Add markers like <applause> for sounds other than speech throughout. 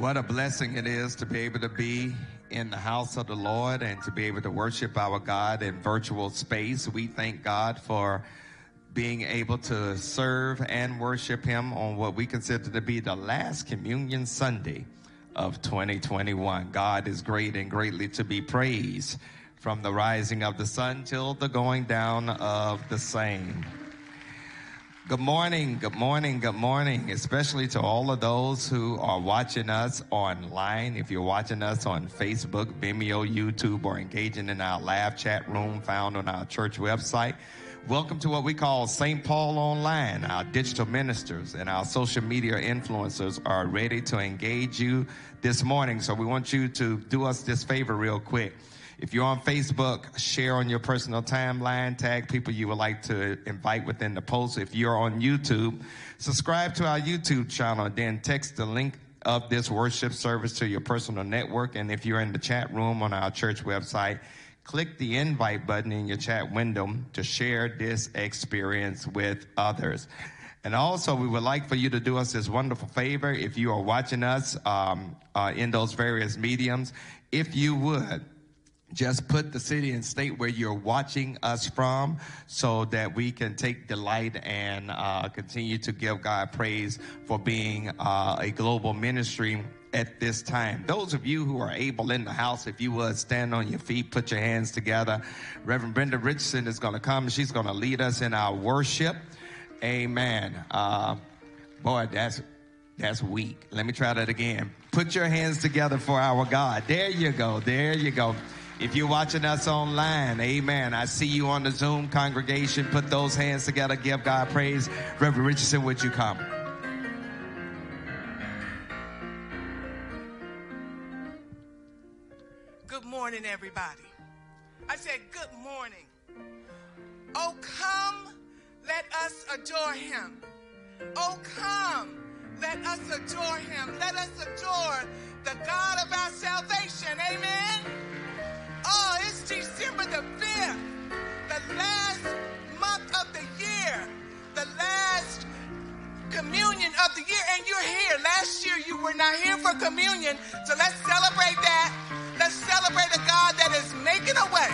What a blessing it is to be able to be in the house of the Lord and to be able to worship our God in virtual space. We thank God for being able to serve and worship Him on what we consider to be the last communion Sunday of 2021. God is great and greatly to be praised from the rising of the sun till the going down of the same. Good morning, good morning, good morning, especially to all of those who are watching us online. If you're watching us on Facebook, Vimeo, YouTube, or engaging in our live chat room found on our church website, welcome to what we call St. Paul Online. Our digital ministers and our social media influencers are ready to engage you this morning. So we want you to do us this favor real quick. If you're on Facebook, share on your personal timeline, tag people you would like to invite within the post. If you're on YouTube, subscribe to our YouTube channel then text the link of this worship service to your personal network. And if you're in the chat room on our church website, click the invite button in your chat window to share this experience with others. And also, we would like for you to do us this wonderful favor if you are watching us um, uh, in those various mediums. If you would, just put the city and state where you're watching us from so that we can take delight and uh, continue to give God praise for being uh, a global ministry at this time. Those of you who are able in the house, if you would stand on your feet, put your hands together. Reverend Brenda Richardson is going to come. She's going to lead us in our worship. Amen. Uh, boy, that's that's weak. Let me try that again. Put your hands together for our God. There you go. There you go. If you're watching us online, amen. I see you on the Zoom congregation. Put those hands together. Give God praise. Reverend Richardson, would you come? Good morning, everybody. I said, Good morning. Oh, come, let us adore him. Oh, come, let us adore him. Let us adore the God of our salvation. Amen. Oh, it's December the 5th, the last month of the year, the last communion of the year, and you're here. Last year you were not here for communion, so let's celebrate that. Let's celebrate a God that is making a way.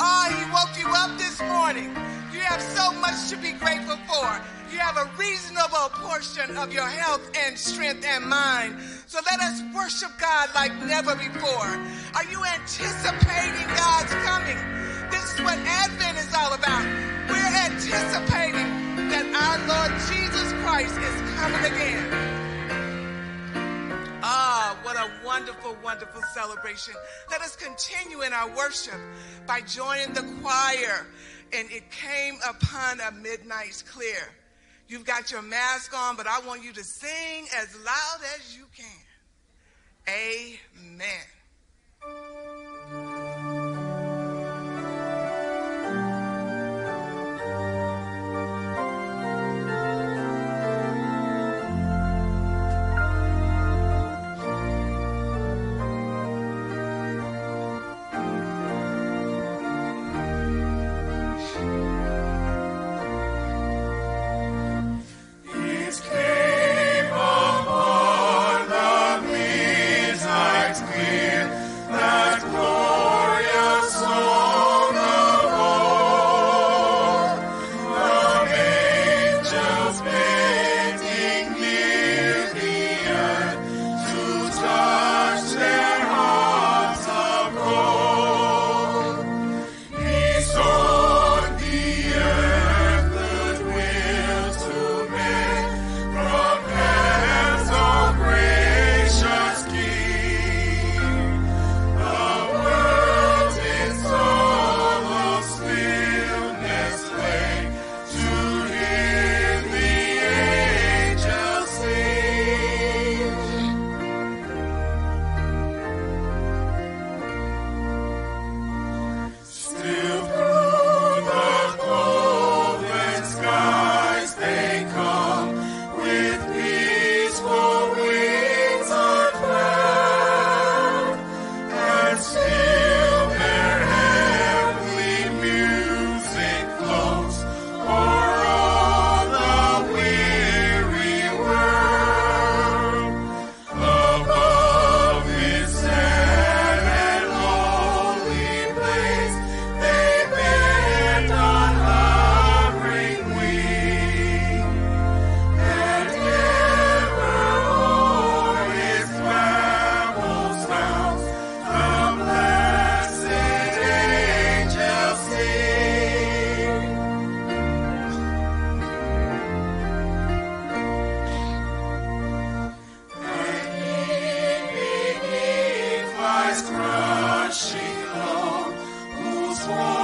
Oh, He woke you up this morning. You have so much to be grateful for. You have a reasonable portion of your health and strength and mind. So let us worship God like never before. Are you anticipating God's coming? This is what Advent is all about. We're anticipating that our Lord Jesus Christ is coming again. Ah, what a wonderful, wonderful celebration. Let us continue in our worship by joining the choir. And it came upon a midnight's clear. You've got your mask on, but I want you to sing as loud as you can. Amen. Good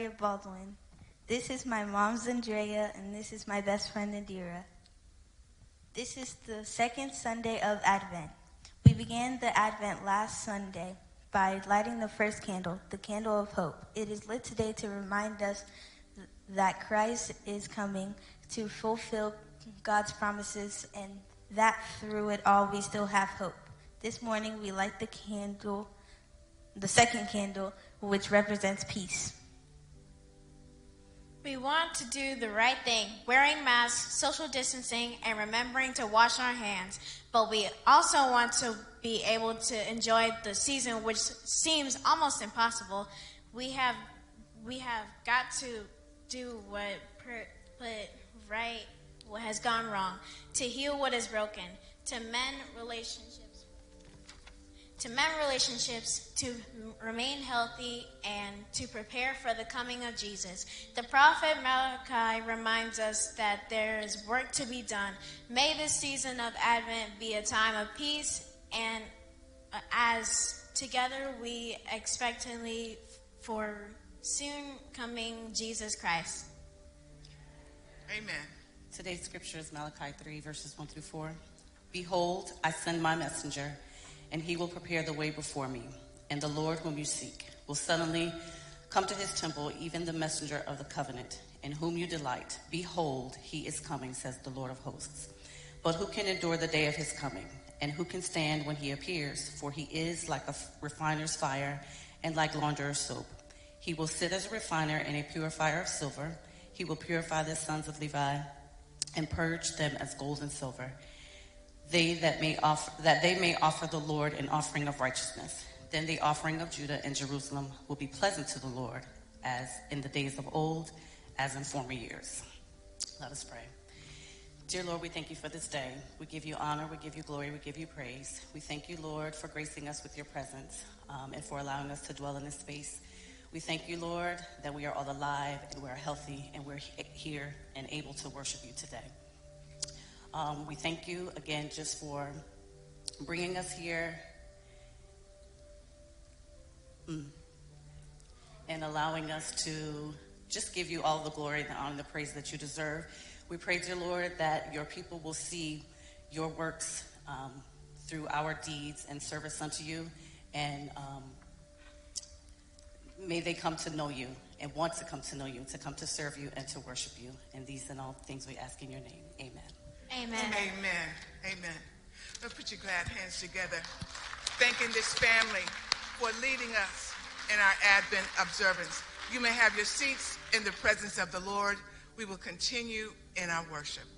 Zaria Baldwin. This is my mom's Andrea, and this is my best friend, Adira. This is the second Sunday of Advent. We began the Advent last Sunday by lighting the first candle, the candle of hope. It is lit today to remind us that Christ is coming to fulfill God's promises and that through it all we still have hope. This morning we light the candle, the second candle, which represents peace. We want to do the right thing, wearing masks, social distancing, and remembering to wash our hands. But we also want to be able to enjoy the season, which seems almost impossible. We have we have got to do what put right what has gone wrong, to heal what is broken, to mend relationships to mend relationships, to remain healthy, and to prepare for the coming of Jesus. The prophet Malachi reminds us that there is work to be done. May this season of Advent be a time of peace, and uh, as together we expectantly for soon coming Jesus Christ. Amen. Today's scripture is Malachi 3, verses 1 through 4. Behold, I send my messenger and he will prepare the way before me. And the Lord whom you seek will suddenly come to his temple, even the messenger of the covenant, in whom you delight. Behold, he is coming, says the Lord of hosts. But who can endure the day of his coming? And who can stand when he appears? For he is like a refiner's fire and like launderer's soap. He will sit as a refiner and a purifier of silver. He will purify the sons of Levi and purge them as gold and silver they that may offer that they may offer the Lord an offering of righteousness. Then the offering of Judah and Jerusalem will be pleasant to the Lord, as in the days of old, as in former years. Let us pray. Dear Lord, we thank you for this day. We give you honor, we give you glory, we give you praise. We thank you, Lord, for gracing us with your presence um, and for allowing us to dwell in this space. We thank you, Lord, that we are all alive and we're healthy and we're here and able to worship you today. Um, we thank you again just for bringing us here mm, and allowing us to just give you all the glory, the honor, the praise that you deserve. We pray, dear Lord, that your people will see your works um, through our deeds and service unto you, and um, may they come to know you and want to come to know you, to come to serve you and to worship you. And these and all things we ask in your name. Amen. Amen. Amen. Amen. Let's put your glad hands together, thanking this family for leading us in our Advent observance. You may have your seats in the presence of the Lord. We will continue in our worship.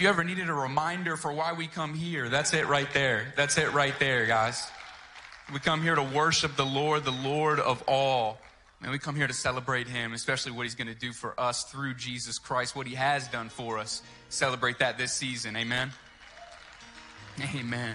If you ever needed a reminder for why we come here, that's it right there. That's it right there, guys. We come here to worship the Lord, the Lord of all. And we come here to celebrate Him, especially what He's going to do for us through Jesus Christ, what He has done for us. Celebrate that this season. Amen. Amen.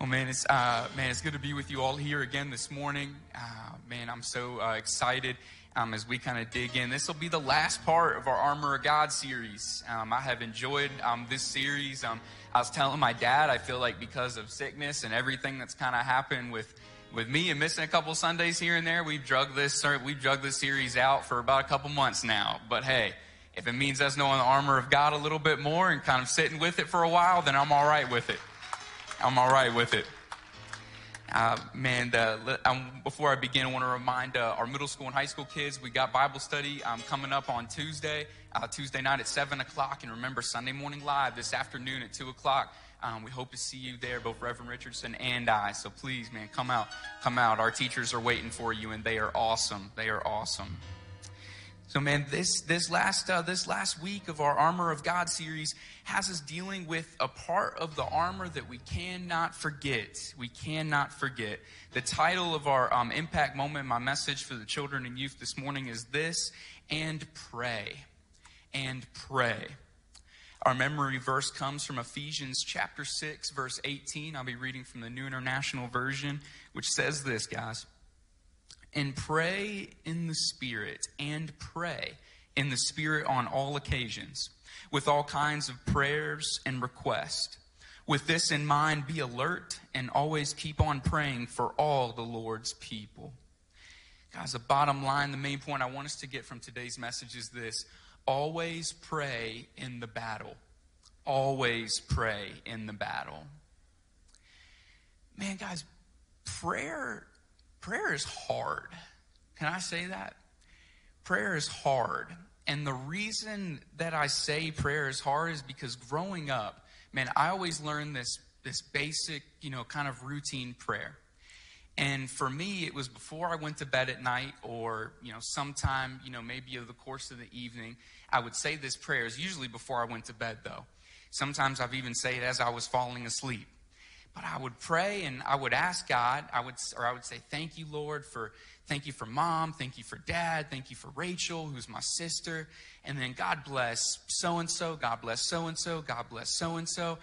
Well, man, it's uh, man, it's good to be with you all here again this morning. Uh, man, I'm so uh, excited um, as we kind of dig in. This will be the last part of our Armor of God series. Um, I have enjoyed um, this series. Um, I was telling my dad, I feel like because of sickness and everything that's kind of happened with with me and missing a couple Sundays here and there, we've drug this we've drug this series out for about a couple months now. But hey. If it means us knowing the armor of God a little bit more and kind of sitting with it for a while, then I'm all right with it. I'm all right with it. Uh, man, um, before I begin, I want to remind uh, our middle school and high school kids we got Bible study um, coming up on Tuesday, uh, Tuesday night at 7 o'clock. And remember, Sunday morning live this afternoon at 2 o'clock. Um, we hope to see you there, both Reverend Richardson and I. So please, man, come out. Come out. Our teachers are waiting for you, and they are awesome. They are awesome. So, man, this this last uh, this last week of our Armor of God series has us dealing with a part of the armor that we cannot forget. We cannot forget. The title of our um, impact moment, my message for the children and youth this morning is this: and pray, and pray. Our memory verse comes from Ephesians chapter 6, verse 18. I'll be reading from the New International Version, which says this, guys and pray in the Spirit, and pray in the Spirit on all occasions, with all kinds of prayers and requests. With this in mind, be alert and always keep on praying for all the Lord's people. Guys, the bottom line, the main point I want us to get from today's message is this always pray in the battle. Always pray in the battle. Man, guys, prayer prayer is hard. Can I say that? Prayer is hard. And the reason that I say prayer is hard is because growing up, man, I always learned this this basic, you know, kind of routine prayer. And for me, it was before I went to bed at night or, you know, sometime, you know, maybe over the course of the evening, I would say this prayer. It's usually before I went to bed, though. Sometimes I've even say it as I was falling asleep. But I would pray and I would ask God, I would, or I would say, thank you, Lord, for, thank you for mom, thank you for dad, thank you for Rachel, who's my sister. And then God bless so and so, God bless so and so, God bless so and so.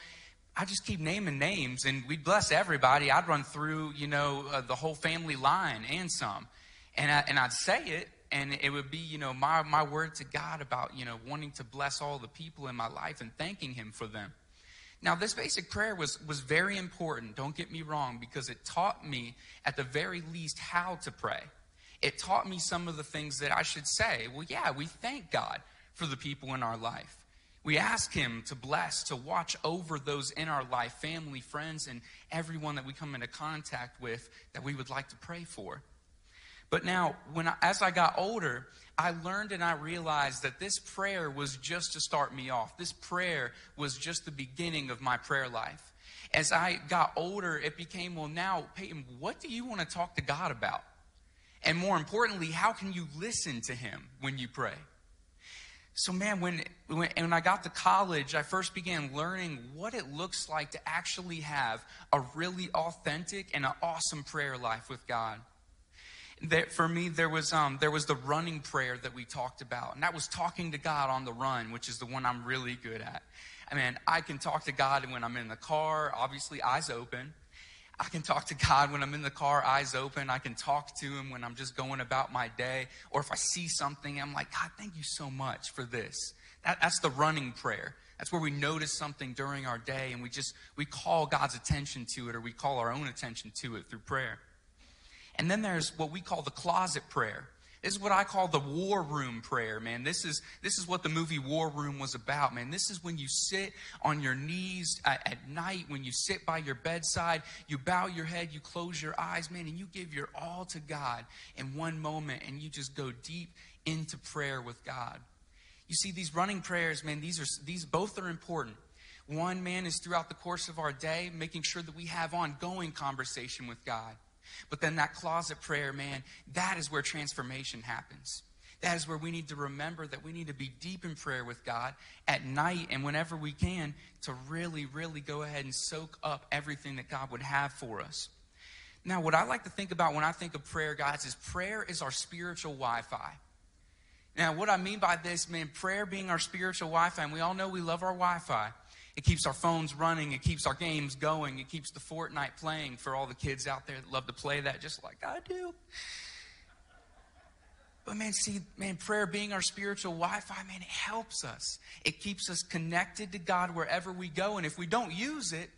I just keep naming names and we'd bless everybody. I'd run through, you know, uh, the whole family line and some. And, I, and I'd say it and it would be, you know, my, my word to God about, you know, wanting to bless all the people in my life and thanking Him for them. Now, this basic prayer was, was very important, don't get me wrong, because it taught me, at the very least, how to pray. It taught me some of the things that I should say. Well, yeah, we thank God for the people in our life. We ask Him to bless, to watch over those in our life, family, friends, and everyone that we come into contact with that we would like to pray for. But now, when I, as I got older, I learned and I realized that this prayer was just to start me off. This prayer was just the beginning of my prayer life. As I got older, it became, well, now, Peyton, what do you want to talk to God about? And more importantly, how can you listen to Him when you pray? So, man, when, when, when I got to college, I first began learning what it looks like to actually have a really authentic and an awesome prayer life with God that for me there was um, there was the running prayer that we talked about and that was talking to god on the run which is the one i'm really good at. I mean i can talk to god when i'm in the car obviously eyes open. I can talk to god when i'm in the car eyes open. I can talk to him when i'm just going about my day or if i see something i'm like god thank you so much for this. That, that's the running prayer. That's where we notice something during our day and we just we call god's attention to it or we call our own attention to it through prayer and then there's what we call the closet prayer. This is what I call the war room prayer, man. This is this is what the movie War Room was about, man. This is when you sit on your knees at, at, night, when you sit by your bedside, you bow your head, you close your eyes, man, and you give your all to God in one moment, and you just go deep into prayer with God. You see, these running prayers, man, these are these both are important. One man is throughout the course of our day, making sure that we have ongoing conversation with God. But then that closet prayer, man, that is where transformation happens. That is where we need to remember that we need to be deep in prayer with God at night and whenever we can to really, really go ahead and soak up everything that God would have for us. Now, what I like to think about when I think of prayer, guys, is prayer is our spiritual Wi Fi. Now, what I mean by this, man, prayer being our spiritual Wi Fi, and we all know we love our Wi Fi. It keeps our phones running. It keeps our games going. It keeps the Fortnite playing for all the kids out there that love to play that just like I do. But man, see, man, prayer being our spiritual Wi Fi, man, it helps us. It keeps us connected to God wherever we go. And if we don't use it,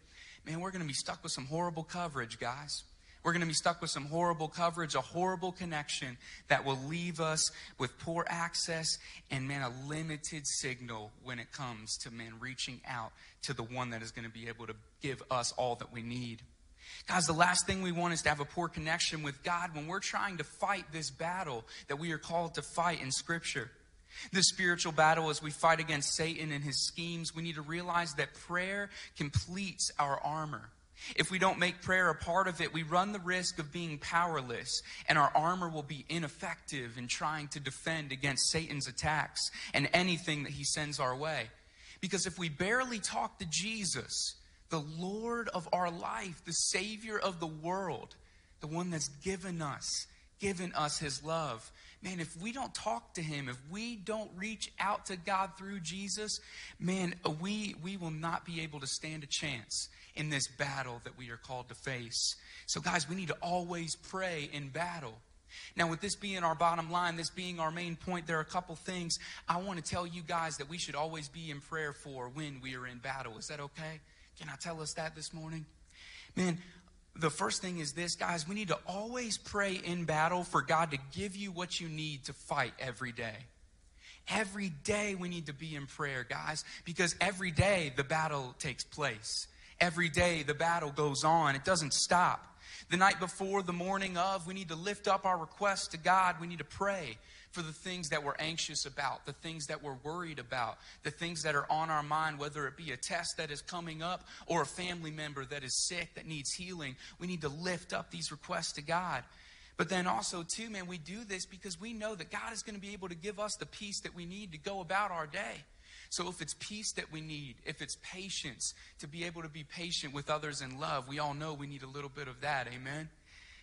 man, we're going to be stuck with some horrible coverage, guys. We're going to be stuck with some horrible coverage, a horrible connection that will leave us with poor access and, man, a limited signal when it comes to, man, reaching out to the one that is going to be able to give us all that we need. Guys, the last thing we want is to have a poor connection with God when we're trying to fight this battle that we are called to fight in Scripture. This spiritual battle, as we fight against Satan and his schemes, we need to realize that prayer completes our armor. If we don't make prayer a part of it, we run the risk of being powerless, and our armor will be ineffective in trying to defend against Satan's attacks and anything that he sends our way. Because if we barely talk to Jesus, the Lord of our life, the Savior of the world, the one that's given us, given us his love, man, if we don't talk to him, if we don't reach out to God through Jesus, man, we, we will not be able to stand a chance in this battle that we are called to face. So, guys, we need to always pray in battle. Now, with this being our bottom line, this being our main point, there are a couple things I want to tell you guys that we should always be in prayer for when we are in battle. Is that okay? Can I tell us that this morning? Man, the first thing is this, guys, we need to always pray in battle for God to give you what you need to fight every day. Every day we need to be in prayer, guys, because every day the battle takes place. Every day the battle goes on, it doesn't stop. The night before, the morning of, we need to lift up our requests to God. We need to pray for the things that we're anxious about, the things that we're worried about, the things that are on our mind, whether it be a test that is coming up or a family member that is sick that needs healing. We need to lift up these requests to God. But then also, too, man, we do this because we know that God is going to be able to give us the peace that we need to go about our day. So if it's peace that we need, if it's patience to be able to be patient with others in love, we all know we need a little bit of that. Amen.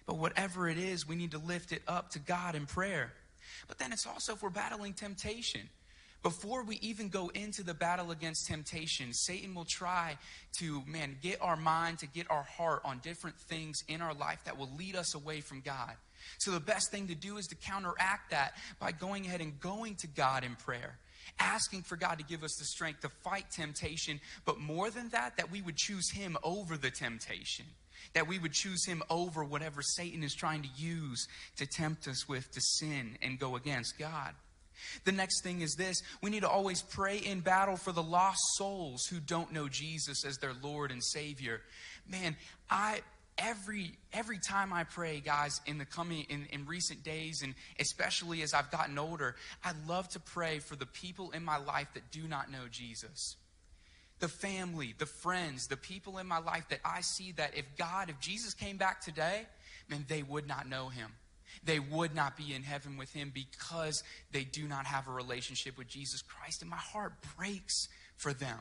But whatever it is, we need to lift it up to God in prayer. But then it's also if we're battling temptation. Before we even go into the battle against temptation, Satan will try to, man, get our mind, to get our heart on different things in our life that will lead us away from God. So the best thing to do is to counteract that by going ahead and going to God in prayer asking for God to give us the strength to fight temptation, but more than that, that we would choose Him over the temptation. That we would choose Him over whatever Satan is trying to use to tempt us with to sin and go against God. The next thing is this we need to always pray in battle for the lost souls who don't know Jesus as their Lord and Savior. Man, I every every time I pray, guys, in the coming in, in recent days, and especially as I've gotten older, I love to pray for the people in my life that do not know Jesus. The family, the friends, the people in my life that I see that if God, if Jesus came back today, man, they would not know him. They would not be in heaven with him because they do not have a relationship with Jesus Christ. And my heart breaks for them.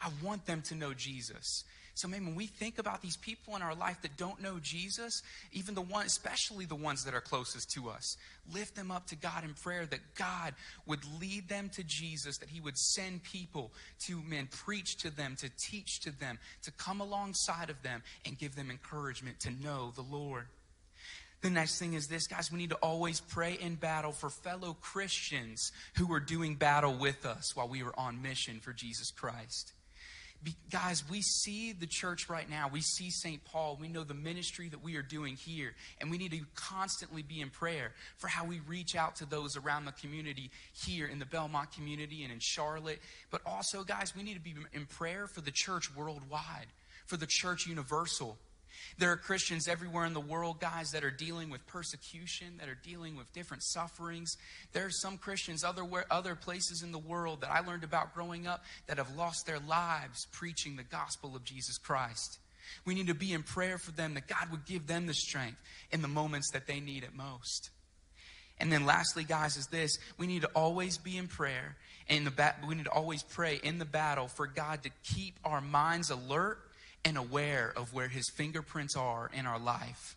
I want them to know Jesus. So, man, when we think about these people in our life that don't know Jesus, even the one, especially the ones that are closest to us, lift them up to God in prayer that God would lead them to Jesus, that He would send people to, man, preach to them, to teach to them, to come alongside of them and give them encouragement to know the Lord. The next thing is this, guys, we need to always pray in battle for fellow Christians who are doing battle with us while we were on mission for Jesus Christ guys, we see the church right now. We see St. Paul. We know the ministry that we are doing here. And we need to constantly be in prayer for how we reach out to those around the community here in the Belmont community and in Charlotte. But also, guys, we need to be in prayer for the church worldwide, for the church universal. There are Christians everywhere in the world, guys, that are dealing with persecution, that are dealing with different sufferings. There are some Christians other, other places in the world that I learned about growing up that have lost their lives preaching the gospel of Jesus Christ. We need to be in prayer for them that God would give them the strength in the moments that they need it most. And then lastly, guys, is this. We need to always be in prayer. And the ba- we need to always pray in the battle for God to keep our minds alert and aware of where his fingerprints are in our life.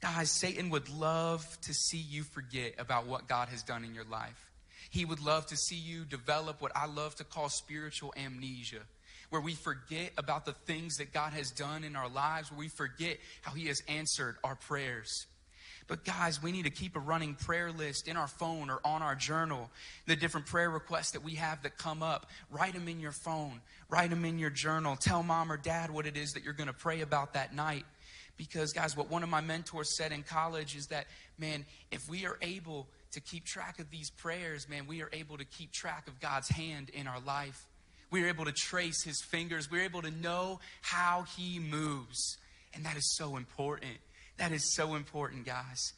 Guys, Satan would love to see you forget about what God has done in your life. He would love to see you develop what I love to call spiritual amnesia, where we forget about the things that God has done in our lives, where we forget how He has answered our prayers. But guys, we need to keep a running prayer list in our phone or on our journal. The different prayer requests that we have that come up, write them in your phone, write them in your journal. Tell mom or dad what it is that you're going to pray about that night. Because, guys, what one of my mentors said in college is that, man, if we are able to keep track of these prayers, man, we are able to keep track of God's hand in our life. We are able to trace his fingers. We're able to know how he moves. And that is so important. That is so important, guys.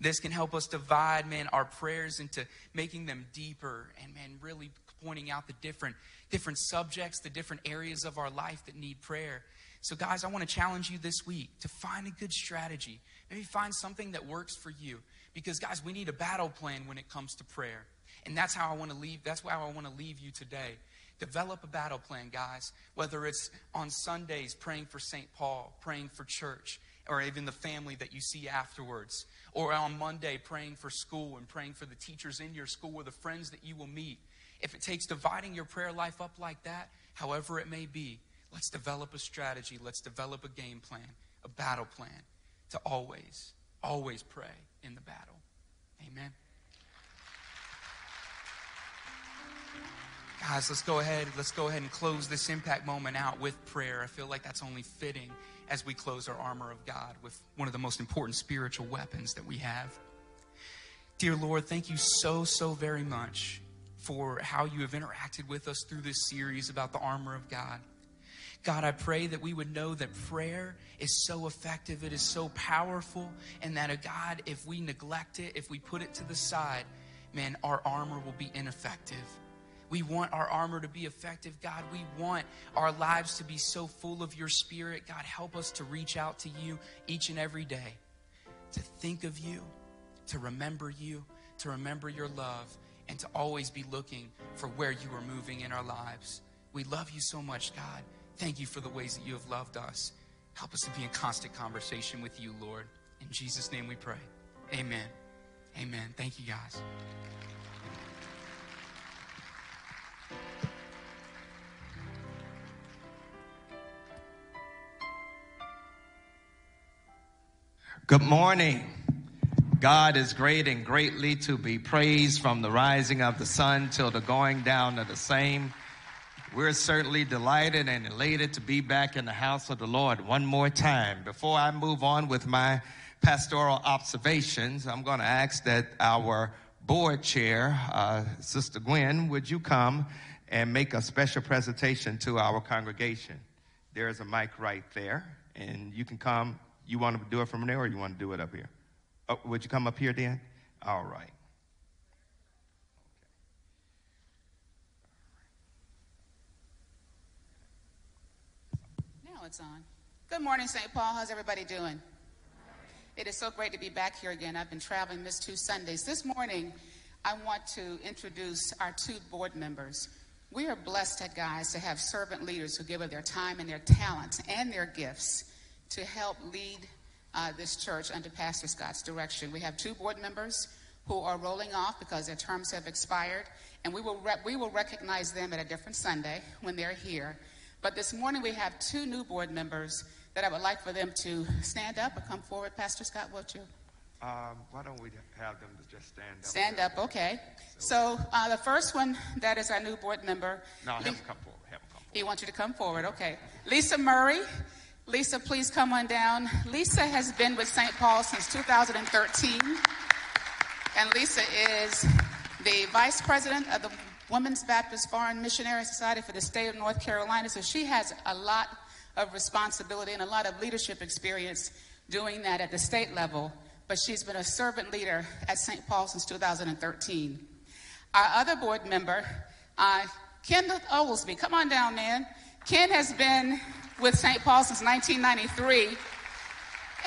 This can help us divide, man, our prayers into making them deeper and, man, really pointing out the different, different subjects, the different areas of our life that need prayer. So, guys, I want to challenge you this week to find a good strategy. Maybe find something that works for you. Because, guys, we need a battle plan when it comes to prayer. And that's how I want to leave. That's why I want to leave you today. Develop a battle plan, guys. Whether it's on Sundays praying for St. Paul, praying for church, or even the family that you see afterwards. Or on Monday, praying for school and praying for the teachers in your school or the friends that you will meet. If it takes dividing your prayer life up like that, however it may be, let's develop a strategy. Let's develop a game plan, a battle plan to always, always pray in the battle. Amen. Guys, let's go ahead. Let's go ahead and close this impact moment out with prayer. I feel like that's only fitting as we close our armor of God with one of the most important spiritual weapons that we have. Dear Lord, thank you so, so very much for how you have interacted with us through this series about the armor of God. God, I pray that we would know that prayer is so effective, it is so powerful, and that, uh, God, if we neglect it, if we put it to the side, man, our armor will be ineffective. We want our armor to be effective, God. We want our lives to be so full of your spirit. God, help us to reach out to you each and every day, to think of you, to remember you, to remember your love, and to always be looking for where you are moving in our lives. We love you so much, God. Thank you for the ways that you have loved us. Help us to be in constant conversation with you, Lord. In Jesus' name we pray. Amen. Amen. Thank you, guys. Good morning. God is great and greatly to be praised from the rising of the sun till the going down of the same. We're certainly delighted and elated to be back in the house of the Lord one more time. Before I move on with my pastoral observations, I'm going to ask that our board chair, uh, Sister Gwen, would you come and make a special presentation to our congregation? There is a mic right there, and you can come you want to do it from there or you want to do it up here? Oh, would you come up here, Dan? All right. Now it's on. Good morning, St. Paul. How's everybody doing? It is so great to be back here again. I've been traveling this two Sundays. This morning, I want to introduce our two board members. We are blessed, guys, to have servant leaders who give of their time and their talents and their gifts to help lead uh, this church under Pastor Scott's direction. We have two board members who are rolling off because their terms have expired, and we will, we will recognize them at a different Sunday when they're here. But this morning we have two new board members that I would like for them to stand up or come forward. Pastor Scott, won't you? Um, why don't we have them to just stand up? Stand up, okay. So uh, the first one, that is our new board member. No, have come forward. Have them come He wants you to come forward. Okay. Lisa Murray. Lisa, please come on down. Lisa has been with St. Paul since 2013. And Lisa is the vice president of the Women's Baptist Foreign Missionary Society for the state of North Carolina. So she has a lot of responsibility and a lot of leadership experience doing that at the state level. But she's been a servant leader at St. Paul since 2013. Our other board member, uh, Kenneth Oglesby, come on down, man. Ken has been with St. Paul since 1993.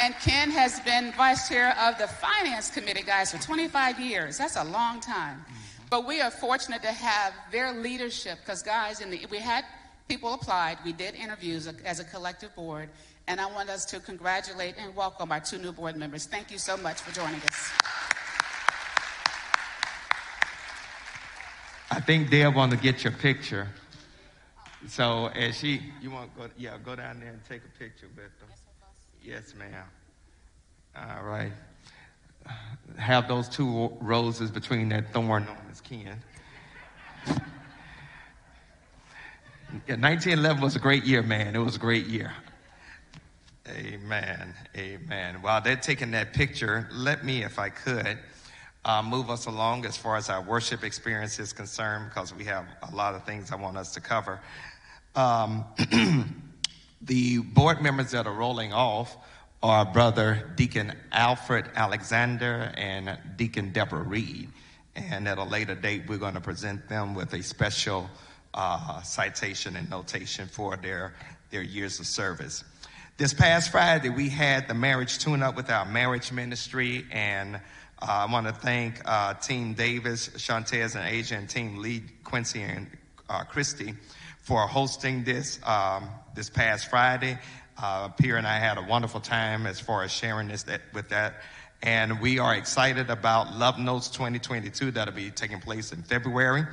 And Ken has been vice chair of the finance committee, guys, for 25 years. That's a long time. But we are fortunate to have their leadership because, guys, in the, we had people applied. We did interviews uh, as a collective board. And I want us to congratulate and welcome our two new board members. Thank you so much for joining us. I think Deb want to get your picture. So as she, you want to go, yeah, go down there and take a picture with them. Yes, ma'am. All right. Have those two roses between that thorn on his kin. Yeah, 1911 was a great year, man. It was a great year. Amen. Amen. While they're taking that picture, let me, if I could, uh, move us along as far as our worship experience is concerned, because we have a lot of things I want us to cover. Um, <clears throat> the board members that are rolling off are Brother Deacon Alfred Alexander and Deacon Deborah Reed. And at a later date, we're going to present them with a special uh, citation and notation for their, their years of service. This past Friday, we had the marriage tune up with our marriage ministry, and uh, I want to thank uh, Team Davis, Shantez, and Asia, and Team Lee, Quincy, and uh, Christy for hosting this um, this past Friday. Uh, Pierre and I had a wonderful time as far as sharing this that, with that. And we are excited about Love Notes 2022 that'll be taking place in February.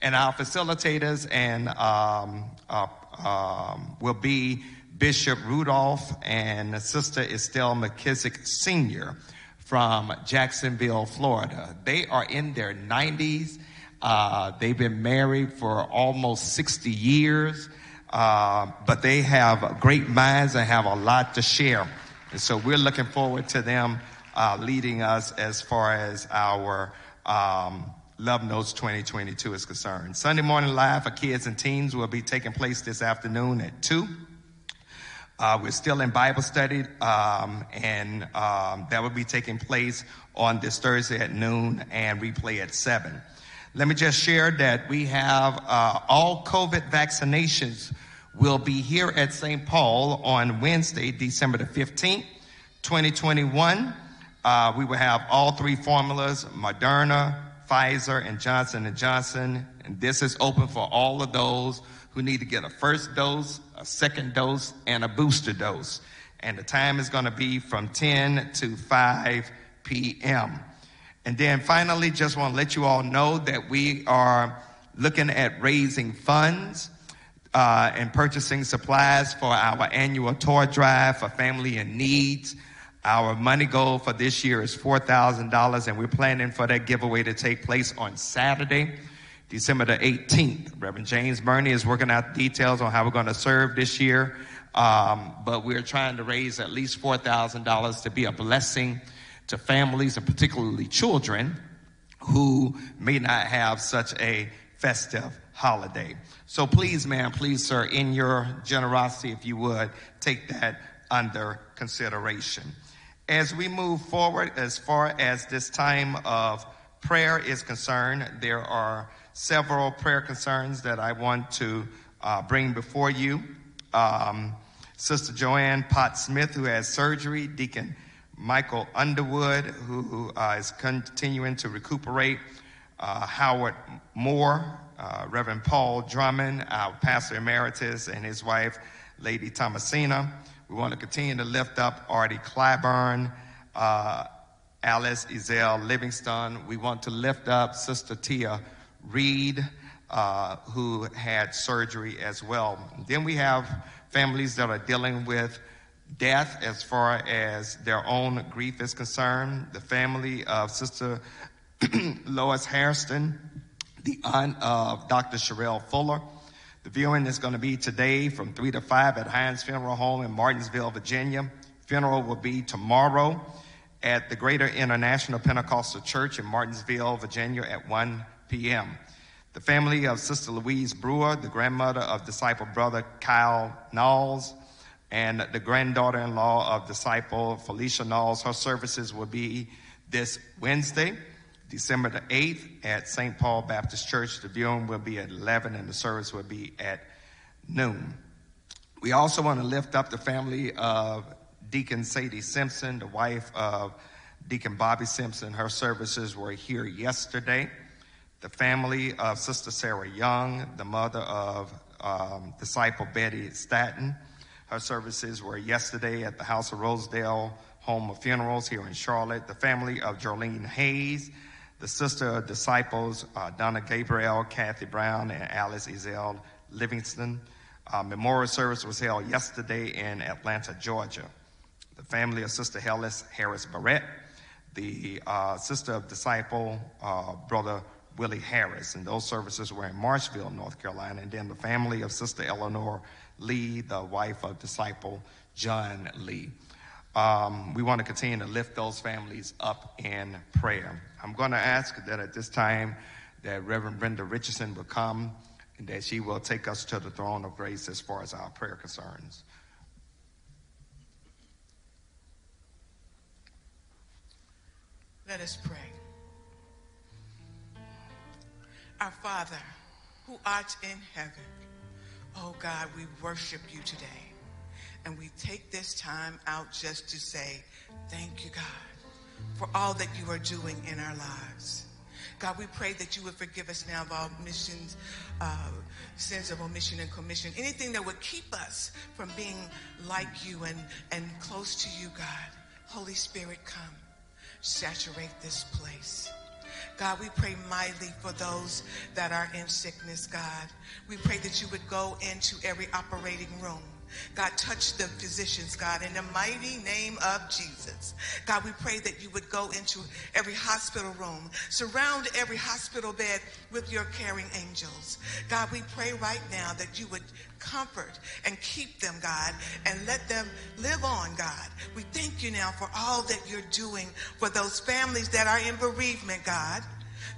And our facilitators and um, uh, um, will be Bishop Rudolph and Sister Estelle McKissick Sr. from Jacksonville, Florida. They are in their 90s. Uh, they've been married for almost 60 years. Uh, but they have great minds and have a lot to share. And so we're looking forward to them uh, leading us as far as our um, Love Notes 2022 is concerned. Sunday Morning Live for kids and teens will be taking place this afternoon at 2. Uh, we're still in Bible study, um, and um, that will be taking place on this Thursday at noon and replay at 7. Let me just share that we have uh, all COVID vaccinations will be here at St. Paul on Wednesday, December the 15th, 2021. Uh, we will have all three formulas, Moderna, Pfizer, and Johnson & Johnson. And this is open for all of those who need to get a first dose, a second dose, and a booster dose. And the time is going to be from 10 to 5 p.m. And then finally, just want to let you all know that we are looking at raising funds uh, and purchasing supplies for our annual toy drive for family in needs. Our money goal for this year is $4,000, and we're planning for that giveaway to take place on Saturday, December the 18th. Reverend James Burney is working out details on how we're going to serve this year, um, but we're trying to raise at least $4,000 to be a blessing to families and particularly children who may not have such a festive holiday. So please, ma'am, please, sir, in your generosity, if you would, take that under consideration. As we move forward, as far as this time of prayer is concerned, there are several prayer concerns that I want to uh, bring before you. Um, Sister Joanne Pot Smith, who has surgery, Deacon Michael Underwood, who uh, is continuing to recuperate, uh, Howard Moore, uh, Reverend Paul Drummond, our pastor emeritus, and his wife, Lady Thomasina. We want to continue to lift up Artie Clyburn, uh, Alice Ezell Livingston. We want to lift up Sister Tia Reed, uh, who had surgery as well. Then we have families that are dealing with death as far as their own grief is concerned. The family of Sister <clears throat> Lois Hairston, the aunt of Dr. Sherelle Fuller, The viewing is going to be today from 3 to 5 at Hines Funeral Home in Martinsville, Virginia. Funeral will be tomorrow at the Greater International Pentecostal Church in Martinsville, Virginia at 1 p.m. The family of Sister Louise Brewer, the grandmother of disciple brother Kyle Knowles, and the granddaughter in law of disciple Felicia Knowles, her services will be this Wednesday. December the 8th at St. Paul Baptist Church. The viewing will be at 11 and the service will be at noon. We also want to lift up the family of Deacon Sadie Simpson, the wife of Deacon Bobby Simpson. Her services were here yesterday. The family of Sister Sarah Young, the mother of um, disciple Betty Staton. Services were yesterday at the House of Rosedale Home of Funerals here in Charlotte. The family of Jolene Hayes, the sister of disciples, uh, Donna Gabriel, Kathy Brown, and Alice Ezel Livingston. Uh, memorial service was held yesterday in Atlanta, Georgia. The family of Sister Hellis Harris Barrett, the uh, sister of disciple, uh, brother Willie Harris, and those services were in Marshville, North Carolina. And then the family of Sister Eleanor Lee, the wife of disciple John Lee. Um, we want to continue to lift those families up in prayer. I'm going to ask that at this time that Reverend Brenda Richardson will come and that she will take us to the throne of grace as far as our prayer concerns. Let us pray. Our Father, who art in heaven, oh God, we worship you today. And we take this time out just to say, thank you, God, for all that you are doing in our lives. God, we pray that you would forgive us now of all missions, uh, sins of omission and commission, anything that would keep us from being like you and, and close to you, God. Holy Spirit, come, saturate this place. God, we pray mightily for those that are in sickness, God. We pray that you would go into every operating room God, touch the physicians, God, in the mighty name of Jesus. God, we pray that you would go into every hospital room, surround every hospital bed with your caring angels. God, we pray right now that you would comfort and keep them, God, and let them live on, God. We thank you now for all that you're doing for those families that are in bereavement, God.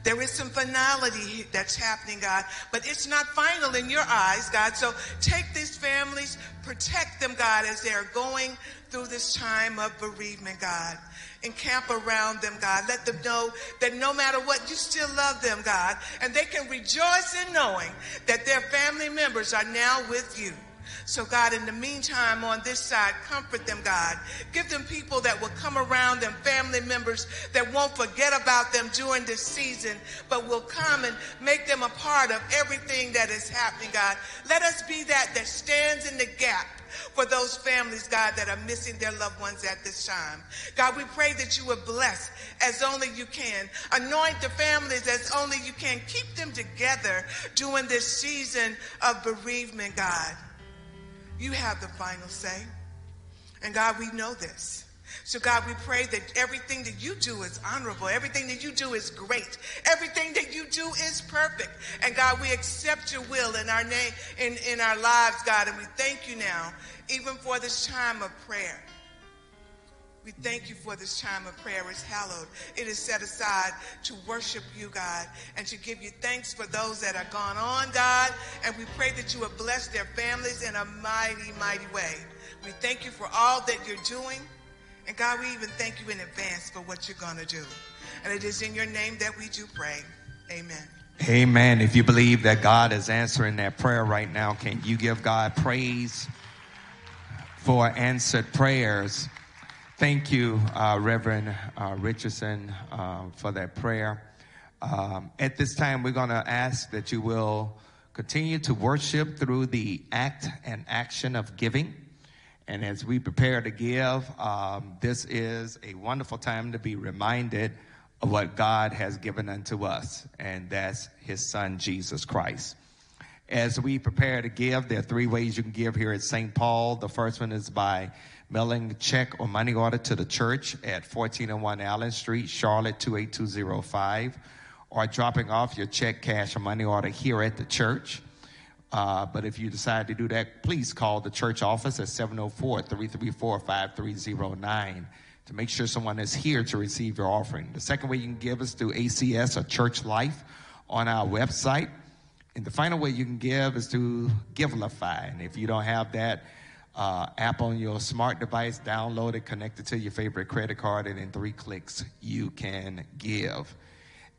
There is some finality that's happening, God, but it's not final in your eyes, God. So take these families, protect them, God, as they're going through this time of bereavement, God. Encamp around them, God. Let them know that no matter what, you still love them, God. And they can rejoice in knowing that their family members are now with you. So, God, in the meantime, on this side, comfort them, God. Give them people that will come around them, family members that won't forget about them during this season, but will come and make them a part of everything that is happening, God. Let us be that that stands in the gap for those families, God, that are missing their loved ones at this time. God, we pray that you would bless as only you can. Anoint the families as only you can. Keep them together during this season of bereavement, God. You have the final say. And God, we know this. So, God, we pray that everything that you do is honorable. Everything that you do is great. Everything that you do is perfect. And God, we accept your will in our name, in, in our lives, God. And we thank you now, even for this time of prayer. We thank you for this time of prayer. It's hallowed. It is set aside to worship you, God, and to give you thanks for those that are gone on, God. And we pray that you would bless their families in a mighty, mighty way. We thank you for all that you're doing. And God, we even thank you in advance for what you're going to do. And it is in your name that we do pray. Amen. Amen. If you believe that God is answering that prayer right now, can you give God praise for answered prayers? Thank you, uh, Reverend uh, Richardson, uh, for that prayer. Um, at this time, we're going to ask that you will continue to worship through the act and action of giving. And as we prepare to give, um, this is a wonderful time to be reminded of what God has given unto us, and that's His Son, Jesus Christ. As we prepare to give, there are three ways you can give here at St. Paul. The first one is by mailing check or money order to the church at 1401 Allen Street, Charlotte 28205, or dropping off your check, cash, or money order here at the church. Uh, but if you decide to do that, please call the church office at 704 334 5309 to make sure someone is here to receive your offering. The second way you can give is through ACS or Church Life on our website. And the final way you can give is through Givelify. And if you don't have that uh, app on your smart device, download it, connect it to your favorite credit card, and in three clicks, you can give.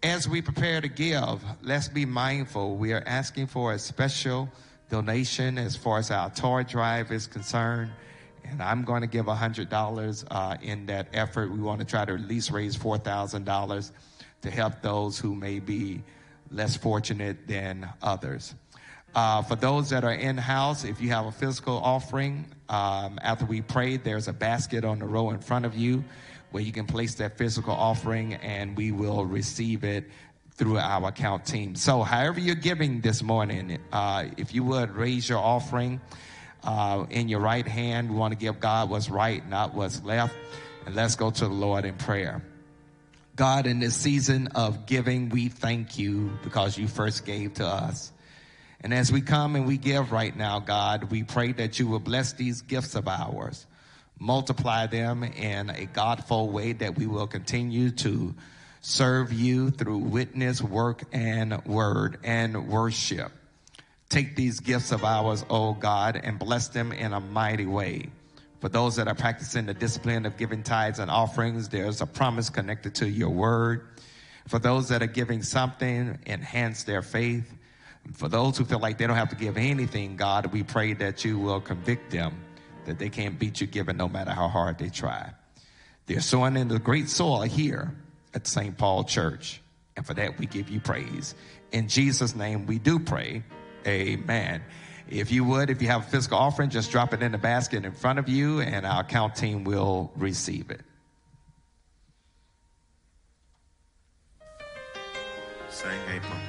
As we prepare to give, let's be mindful. We are asking for a special donation as far as our toy drive is concerned. And I'm going to give $100 uh, in that effort. We want to try to at least raise $4,000 to help those who may be less fortunate than others. Uh, for those that are in house, if you have a physical offering, um, after we pray, there's a basket on the row in front of you where you can place that physical offering and we will receive it through our account team. So, however you're giving this morning, uh, if you would raise your offering uh, in your right hand, we want to give God what's right, not what's left. And let's go to the Lord in prayer. God, in this season of giving, we thank you because you first gave to us. And as we come and we give right now, God, we pray that you will bless these gifts of ours, multiply them in a Godful way that we will continue to serve you through witness, work, and word and worship. Take these gifts of ours, oh God, and bless them in a mighty way. For those that are practicing the discipline of giving tithes and offerings, there's a promise connected to your word. For those that are giving something, enhance their faith. For those who feel like they don't have to give anything, God, we pray that you will convict them that they can't beat you giving no matter how hard they try. They're sowing in the great soil here at St. Paul Church. And for that, we give you praise. In Jesus' name, we do pray. Amen. If you would, if you have a physical offering, just drop it in the basket in front of you, and our account team will receive it. Sing April.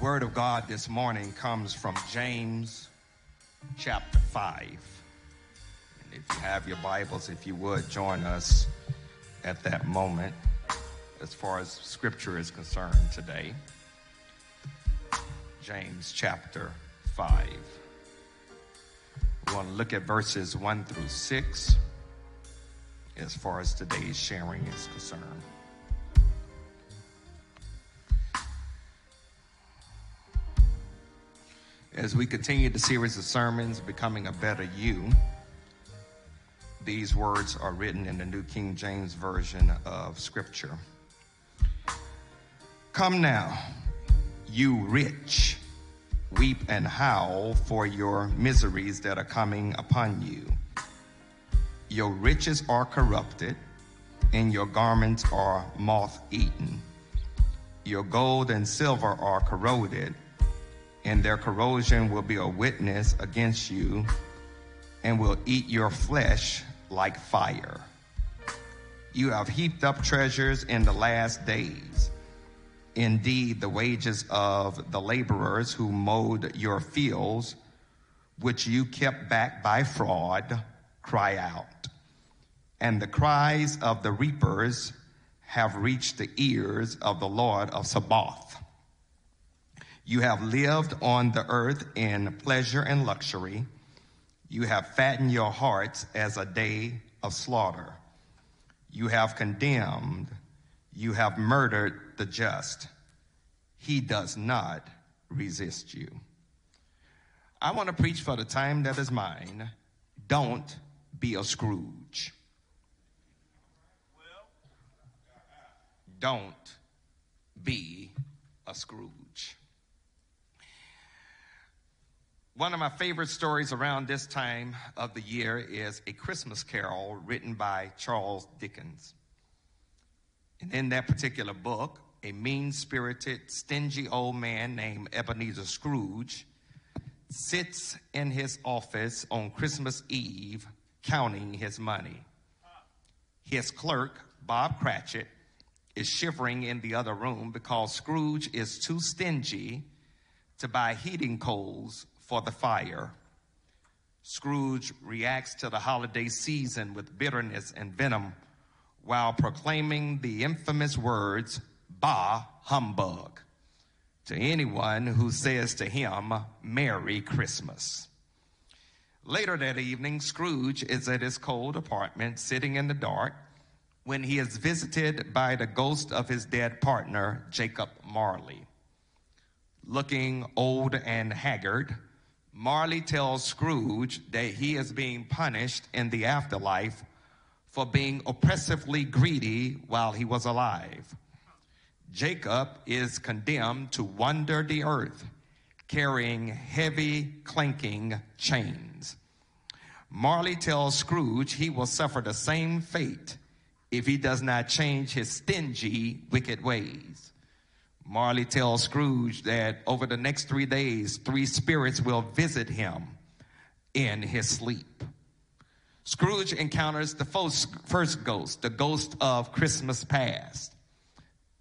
Word of God this morning comes from James chapter 5. And if you have your Bibles, if you would join us at that moment as far as scripture is concerned today. James chapter 5. We want to look at verses 1 through 6 as far as today's sharing is concerned. As we continue the series of sermons, Becoming a Better You, these words are written in the New King James Version of Scripture. Come now, you rich, weep and howl for your miseries that are coming upon you. Your riches are corrupted, and your garments are moth eaten. Your gold and silver are corroded and their corrosion will be a witness against you and will eat your flesh like fire. You have heaped up treasures in the last days. Indeed, the wages of the laborers who mowed your fields, which you kept back by fraud, cry out. And the cries of the reapers have reached the ears of the Lord of Sabaoth. You have lived on the earth in pleasure and luxury. You have fattened your hearts as a day of slaughter. You have condemned. You have murdered the just. He does not resist you. I want to preach for the time that is mine. Don't be a Scrooge. Don't be a Scrooge. One of my favorite stories around this time of the year is A Christmas Carol written by Charles Dickens. And in that particular book, a mean spirited, stingy old man named Ebenezer Scrooge sits in his office on Christmas Eve counting his money. His clerk, Bob Cratchit, is shivering in the other room because Scrooge is too stingy to buy heating coals for the fire. Scrooge reacts to the holiday season with bitterness and venom while proclaiming the infamous words, Bah humbug, to anyone who says to him, Merry Christmas. Later that evening, Scrooge is at his cold apartment, sitting in the dark, when he is visited by the ghost of his dead partner, Jacob Marley. Looking old and haggard, Marley tells Scrooge that he is being punished in the afterlife for being oppressively greedy while he was alive. Jacob is condemned to wander the earth carrying heavy, clanking chains. Marley tells Scrooge he will suffer the same fate if he does not change his stingy, wicked ways. Marley tells Scrooge that over the next three days, three spirits will visit him in his sleep. Scrooge encounters the first ghost, the ghost of Christmas past.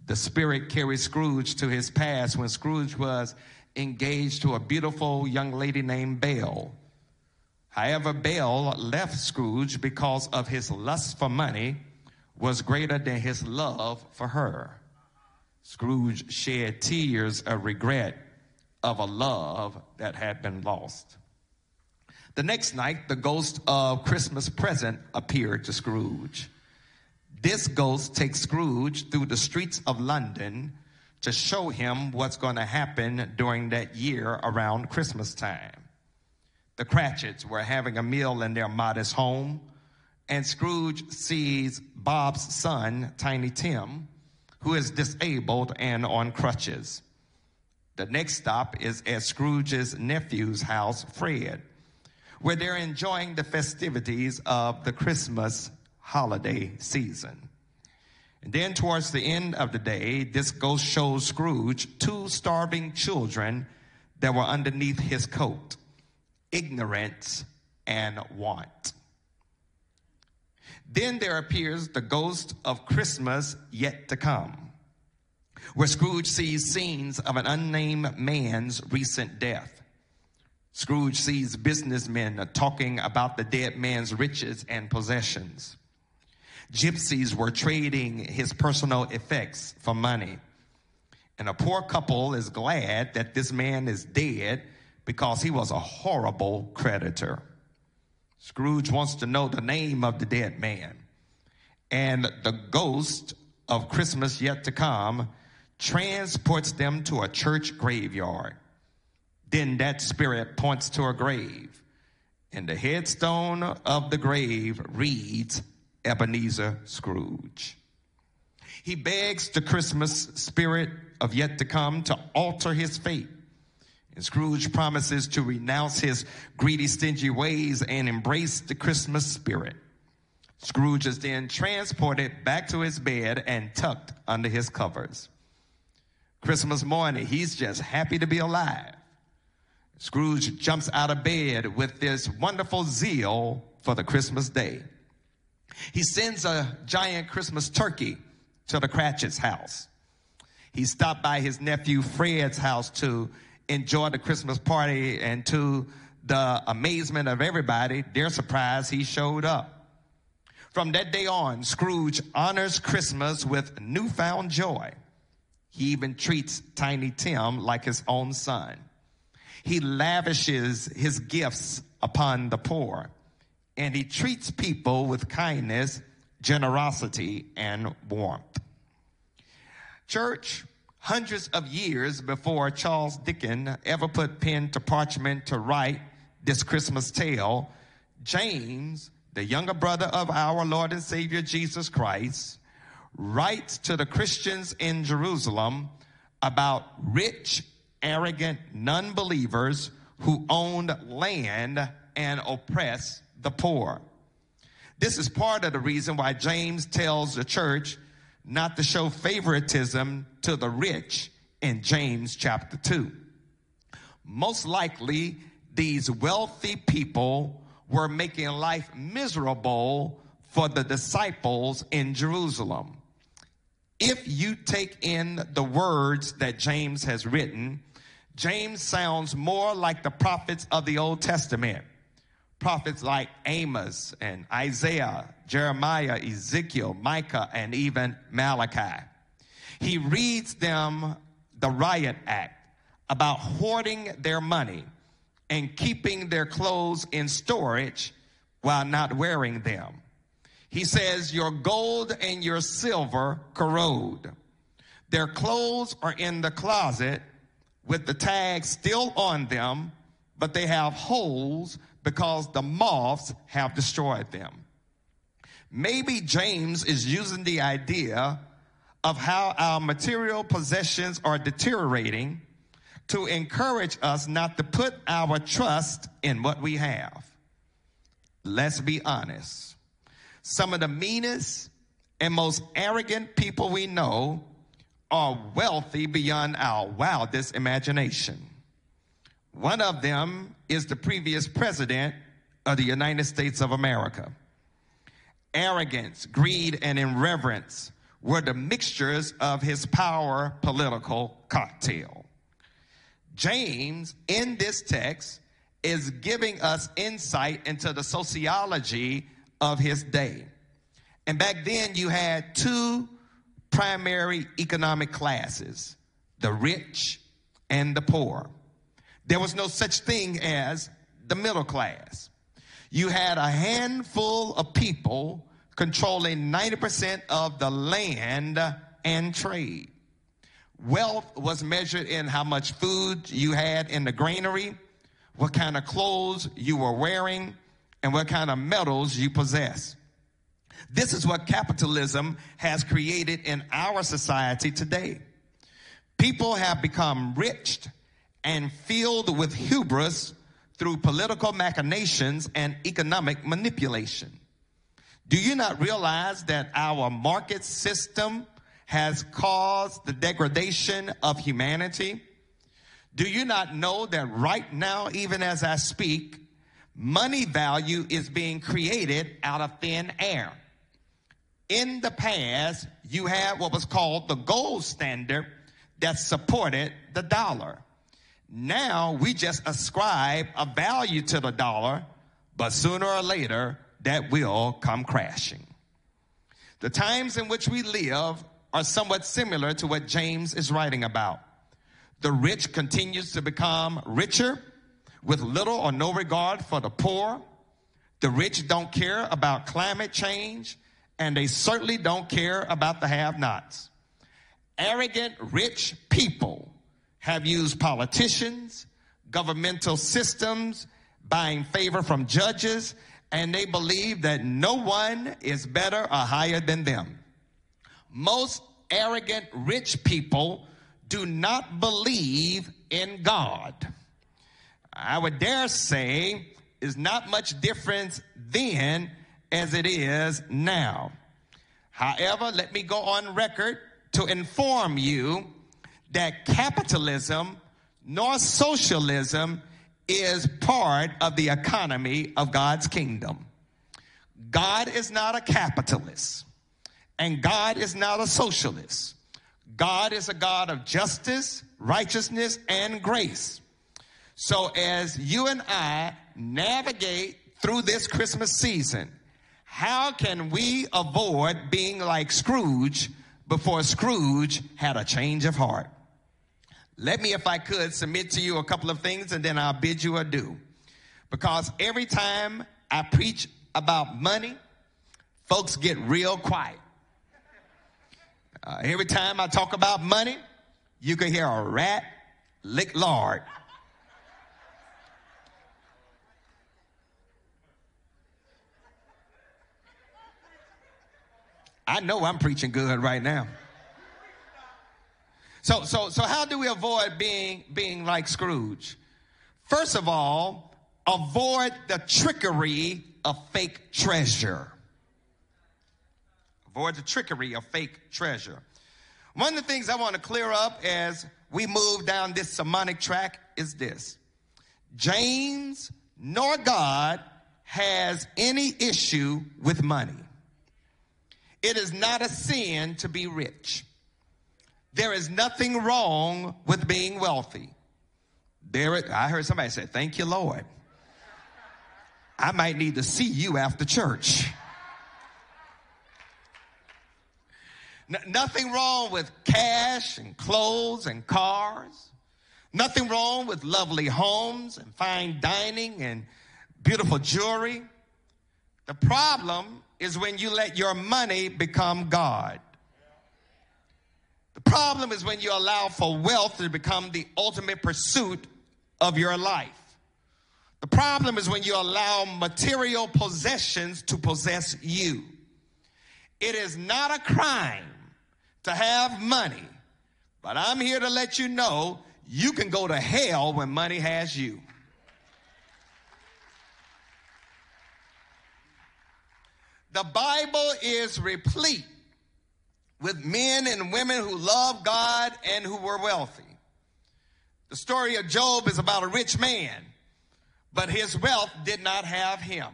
The spirit carries Scrooge to his past when Scrooge was engaged to a beautiful young lady named Belle. However, Belle left Scrooge because of his lust for money was greater than his love for her. Scrooge shed tears of regret of a love that had been lost. The next night, the ghost of Christmas present appeared to Scrooge. This ghost takes Scrooge through the streets of London to show him what's going to happen during that year around Christmas time. The Cratchits were having a meal in their modest home, and Scrooge sees Bob's son, Tiny Tim, who is disabled and on crutches. The next stop is at Scrooge's nephew's house, Fred, where they're enjoying the festivities of the Christmas holiday season. And then, towards the end of the day, this ghost shows Scrooge two starving children that were underneath his coat ignorance and want. Then there appears the ghost of Christmas yet to come. where Scrooge sees scenes of an unnamed man's recent death. Scrooge sees businessmen talking about the dead man's riches and possessions. Gypsies were trading his personal effects for money. And a poor couple is glad that this man is dead because he was a horrible creditor. Scrooge wants to know the name of the dead man. And the ghost of Christmas yet to come transports them to a church graveyard. Then that spirit points to a grave, and the headstone of the grave reads Ebenezer Scrooge. He begs the Christmas spirit of yet to come to alter his fate. And Scrooge promises to renounce his greedy, stingy ways and embrace the Christmas spirit. Scrooge is then transported back to his bed and tucked under his covers. Christmas morning, he's just happy to be alive. Scrooge jumps out of bed with this wonderful zeal for the Christmas day. He sends a giant Christmas turkey to the Cratchit's house. He stopped by his nephew Fred's house to enjoy the Christmas party, and to the amazement of everybody, their surprise, he showed up. From that day on, Scrooge honors Christmas with newfound joy. He even treats Tiny Tim like his own son. He lavishes his gifts upon the poor, and he treats people with kindness, generosity, and warmth. Church, hundreds of years before Charles Dickens ever put pen to parchment to write this Christmas tale, James, the younger brother of our Lord and Savior Jesus Christ, writes to the Christians in Jerusalem about rich, arrogant non believers who owned land and oppressed the poor. This is part of the reason why James tells the church not to show favoritism to the rich in James chapter 2. Most likely, these wealthy people were making life miserable for the disciples in Jerusalem. If you take in the words that James has written, James sounds more like the prophets of the Old Testament. Prophets like Amos and Isaiah, Jeremiah, Ezekiel, Micah, and even Malachi. He reads them the riot act about hoarding their money and keeping their clothes in storage while not wearing them. He says, Your gold and your silver corrode. Their clothes are in the closet with the tags still on them, but they have holes because the moths have destroyed them. Maybe James is using the idea of how our material possessions are deteriorating to encourage us not to put our trust in what we have. Let's be honest. Some of the meanest and most arrogant people we know are wealthy beyond our wildest imagination. One of them is the previous president of the United States of America. Arrogance, greed, and irreverence were the mixtures of his power political cocktail. James, in this text, is giving us insight into the sociology of his day. And back then, you had two primary economic classes the rich and the poor. There was no such thing as the middle class. You had a handful of people controlling 90% of the land and trade. Wealth was measured in how much food you had in the granary, what kind of clothes you were wearing, and what kind of metals you possess. This is what capitalism has created in our society today. People have become rich and filled with hubris through political machinations and economic manipulation. Do you not realize that our market system has caused the degradation of humanity? Do you not know that right now, even as I speak, money value is being created out of thin air? in the past, you had what was called the gold standard that supported the dollar. Now we just ascribe a value to the dollar, but sooner or later that will come crashing. The times in which we live are somewhat similar to what James is writing about. The rich continues to become richer with little or no regard for the poor. The rich don't care about climate change and they certainly don't care about the have-nots. Arrogant rich people have used politicians, governmental systems, buying favor from judges, and they believe that no one is better or higher than them. Most arrogant rich people do not believe in God. I would dare say is not much difference then as it is now. However, let me go on record to inform you that capitalism nor socialism is part of the economy of God's kingdom. God is not a capitalist and God is not a socialist. God is a God of justice, righteousness, and grace. So as you and I navigate through this Christmas season, how can we avoid being like Scrooge before Scrooge had a change of heart? Let me, if I could, submit to you a couple of things and then I'll bid you adieu. Because every time I preach about money, folks get real quiet. Uh, every time I talk about money, you can hear a rat lick lard. I know I'm preaching good right now. So, so, so how do we avoid being, being like Scrooge? First of all, avoid the trickery of fake treasure. Avoid the trickery of fake treasure. One of the things I want to clear up as we move down this sermonic track is this. James nor God has any issue with money. It is not a sin to be rich. There is nothing wrong with being wealthy. There, I heard somebody say, Thank you, Lord. I might need to see you after church. N- nothing wrong with cash and clothes and cars. Nothing wrong with lovely homes and fine dining and beautiful jewelry. The problem is when you let your money become God. The problem is when you allow for wealth to become the ultimate pursuit of your life. The problem is when you allow material possessions to possess you. It is not a crime to have money, but I'm here to let you know you can go to hell when money has you. The Bible is replete with men and women who love God and who were wealthy. The story of Job is about a rich man, but his wealth did not have him.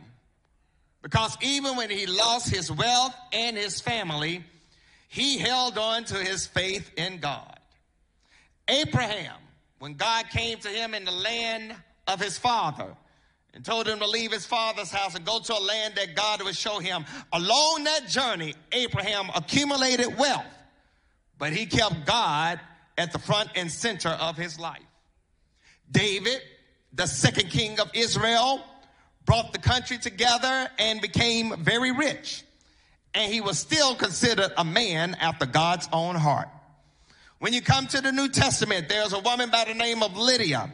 Because even when he lost his wealth and his family, he held on to his faith in God. Abraham, when God came to him in the land of his father, and told him to leave his father's house and go to a land that God would show him. Along that journey, Abraham accumulated wealth, but he kept God at the front and center of his life. David, the second king of Israel, brought the country together and became very rich. And he was still considered a man after God's own heart. When you come to the New Testament, there's a woman by the name of Lydia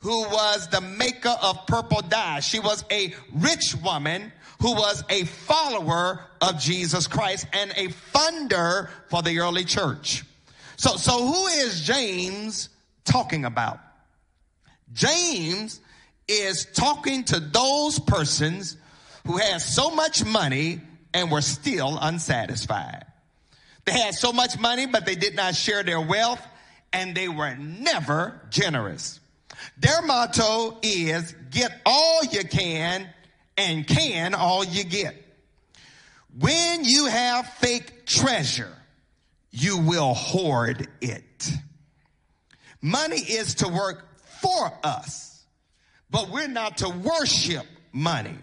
who was the maker of purple dye. She was a rich woman who was a follower of Jesus Christ and a funder for the early church. So, so who is James talking about? James is talking to those persons who had so much money and were still unsatisfied. They had so much money, but they did not share their wealth and they were never generous. Their motto is get all you can and can all you get. When you have fake treasure, you will hoard it. Money is to work for us, but we're not to worship money.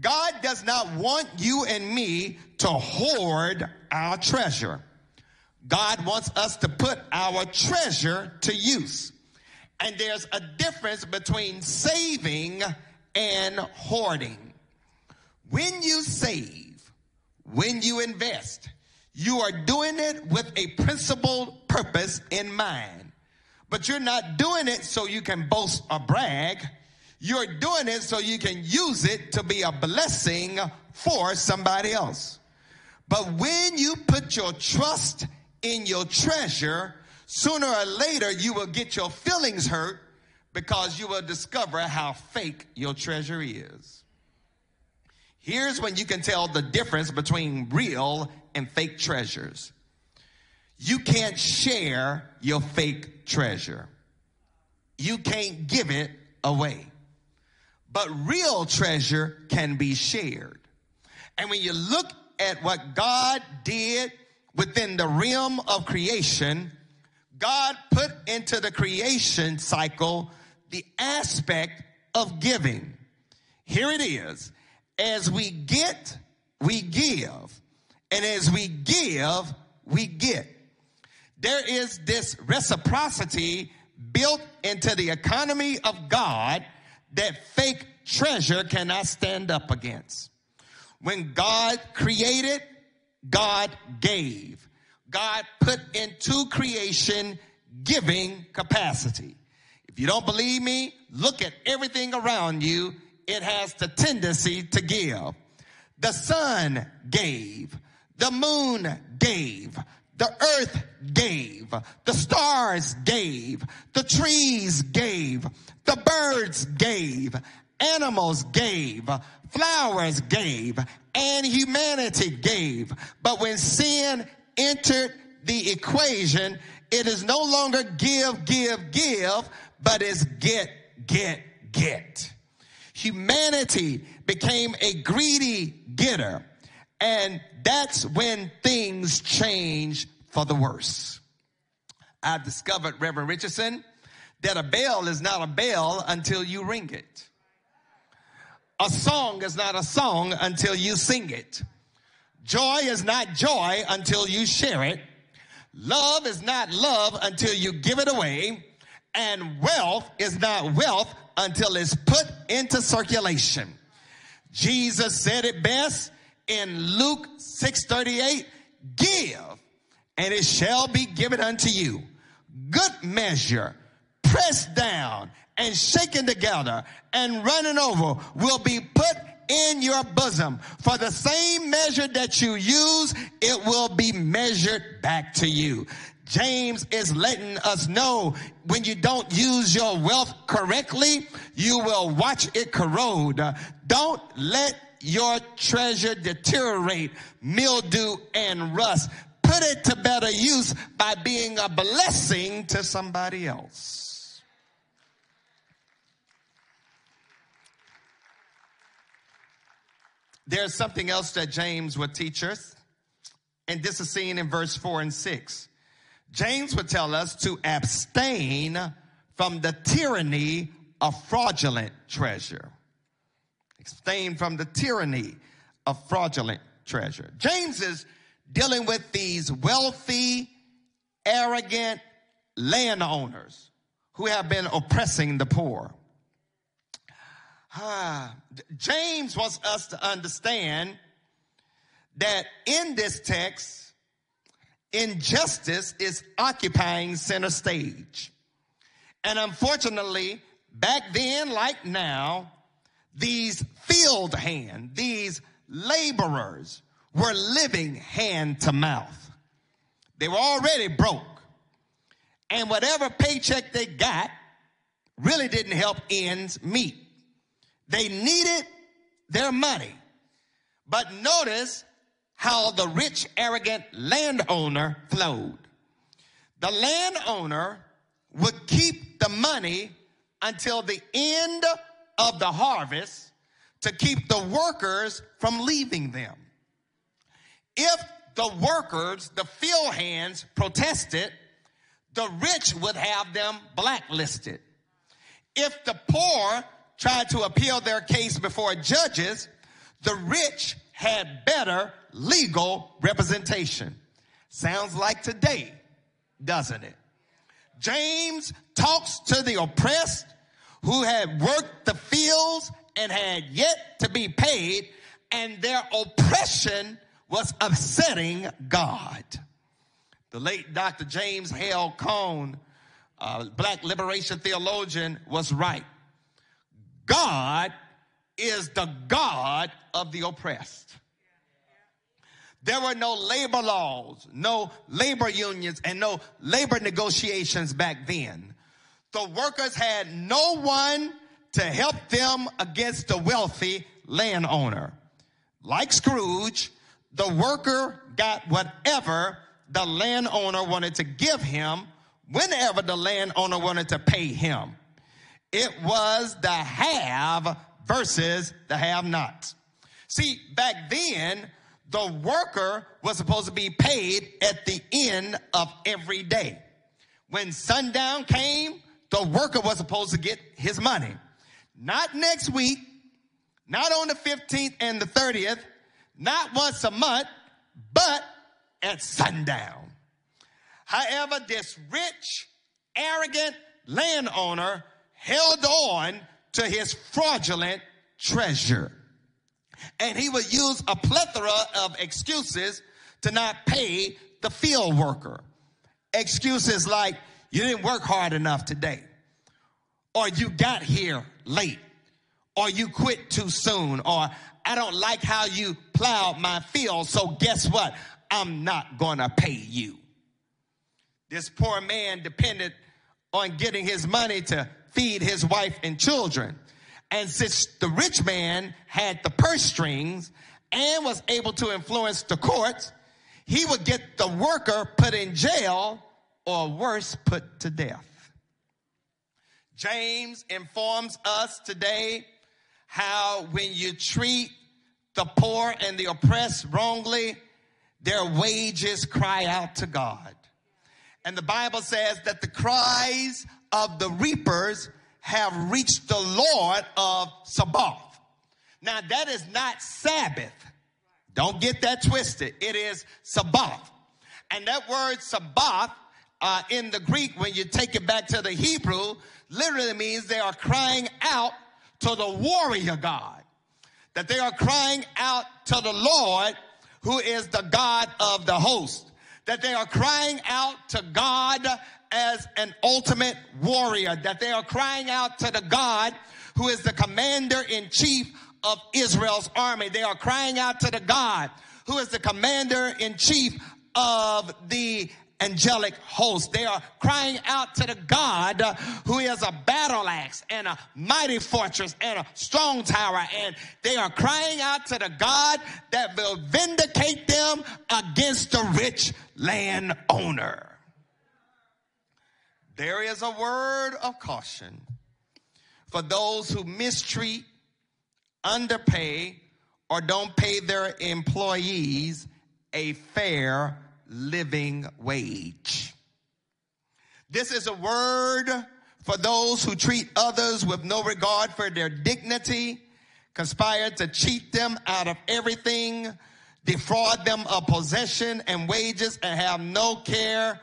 God does not want you and me to hoard our treasure. God wants us to put our treasure to use. And there's a difference between saving and hoarding. When you save, when you invest, you are doing it with a principled purpose in mind. But you're not doing it so you can boast or brag. You're doing it so you can use it to be a blessing for somebody else. But when you put your trust in your treasure, sooner or later you will get your feelings hurt because you will discover how fake your treasure is. Here's when you can tell the difference between real and fake treasures. You can't share your fake treasure. You can't give it away. But real treasure can be shared. And when you look at what God did within the realm of creation, God put into the creation cycle the aspect of giving. Here it is. As we get, we give. And as we give, we get. There is this reciprocity built into the economy of God that fake treasure cannot stand up against. When God created, God gave. God put into creation giving capacity. If you don't believe me, look at everything around you. It has the tendency to give. The sun gave. The moon gave. The earth gave. The stars gave. The trees gave. The birds gave. Animals gave. Flowers gave. And humanity gave. But when sin entered the equation, it is no longer give, give, give, but is get, get, get. Humanity became a greedy getter. And that's when things change for the worse. I've discovered, Reverend Richardson, that a bell is not a bell until you ring it. A song is not a song until you sing it. Joy is not joy until you share it. Love is not love until you give it away. And wealth is not wealth until it's put into circulation. Jesus said it best in Luke 6:38, give and it shall be given unto you. Good measure, pressed down and shaken together and running over will be put in your bosom. For the same measure that you use, it will be measured back to you. James is letting us know when you don't use your wealth correctly, you will watch it corrode. Don't let your treasure deteriorate, mildew, and rust. Put it to better use by being a blessing to somebody else. There's something else that James would teach us, and this is seen in verse 4 and 6. James would tell us to abstain from the tyranny of fraudulent treasure. Abstain from the tyranny of fraudulent treasure. James is dealing with these wealthy, arrogant landowners who have been oppressing the poor. Ah, James wants us to understand that in this text, injustice is occupying center stage. And unfortunately, back then, like now, these field hand, these laborers were living hand to mouth. They were already broke. And whatever paycheck they got really didn't help ends meet. They needed their money. But notice how the rich, arrogant landowner flowed. The landowner would keep the money until the end of the harvest to keep the workers from leaving them. If the workers, the field hands protested, the rich would have them blacklisted. If the poor tried to appeal their case before judges, the rich had better legal representation. Sounds like today, doesn't it? James talks to the oppressed who had worked the fields and had yet to be paid, and their oppression was upsetting God. The late Dr. James Hale Cone, black liberation theologian, was right. God is the God of the oppressed. There were no labor laws, no labor unions, and no labor negotiations back then. The workers had no one to help them against the wealthy landowner. Like Scrooge, the worker got whatever the landowner wanted to give him whenever the landowner wanted to pay him. It was the have versus the have nots. See, back then, the worker was supposed to be paid at the end of every day. When sundown came, the worker was supposed to get his money. Not next week, not on the 15th and the 30th, not once a month, but at sundown. However, this rich, arrogant landowner held on to his fraudulent treasure. And he would use a plethora of excuses to not pay the field worker. Excuses like, you didn't work hard enough today, or you got here late, or you quit too soon, or I don't like how you plowed my field, so guess what? I'm not gonna pay you. This poor man depended on getting his money to feed his wife and children. And since the rich man had the purse strings and was able to influence the courts, he would get the worker put in jail or worse, put to death. James informs us today how when you treat the poor and the oppressed wrongly, their wages cry out to God. And the Bible says that the cries of the reapers have reached the Lord of Sabaoth. Now, that is not Sabbath. Don't get that twisted. It is Sabaoth. And that word Sabaoth uh, in the Greek, when you take it back to the Hebrew, literally means they are crying out to the warrior God. That they are crying out to the Lord, who is the God of the host. That they are crying out to God as an ultimate warrior. That they are crying out to the God who is the commander in chief of Israel's army. They are crying out to the God who is the commander in chief of the angelic host. They are crying out to the God who is a battle axe and a mighty fortress and a strong tower. And they are crying out to the God that will vindicate them against the rich landowner. There is a word of caution for those who mistreat, underpay, or don't pay their employees a fair living wage. This is a word for those who treat others with no regard for their dignity, conspire to cheat them out of everything, defraud them of possession and wages, and have no care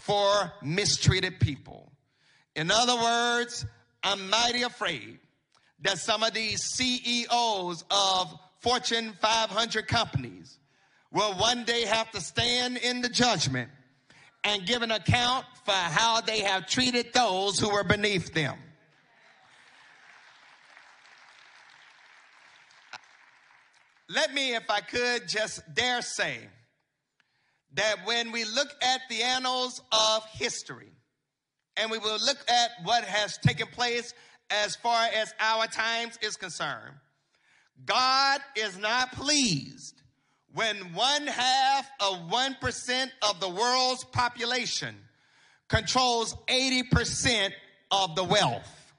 for mistreated people. In other words, I'm mighty afraid that some of these CEOs of Fortune 500 companies will one day have to stand in the judgment and give an account for how they have treated those who were beneath them. Let me, if I could, just dare say that when we look at the annals of history and we will look at what has taken place as far as our times is concerned, God is not pleased when one half of 1% of the world's population controls 80% of the wealth.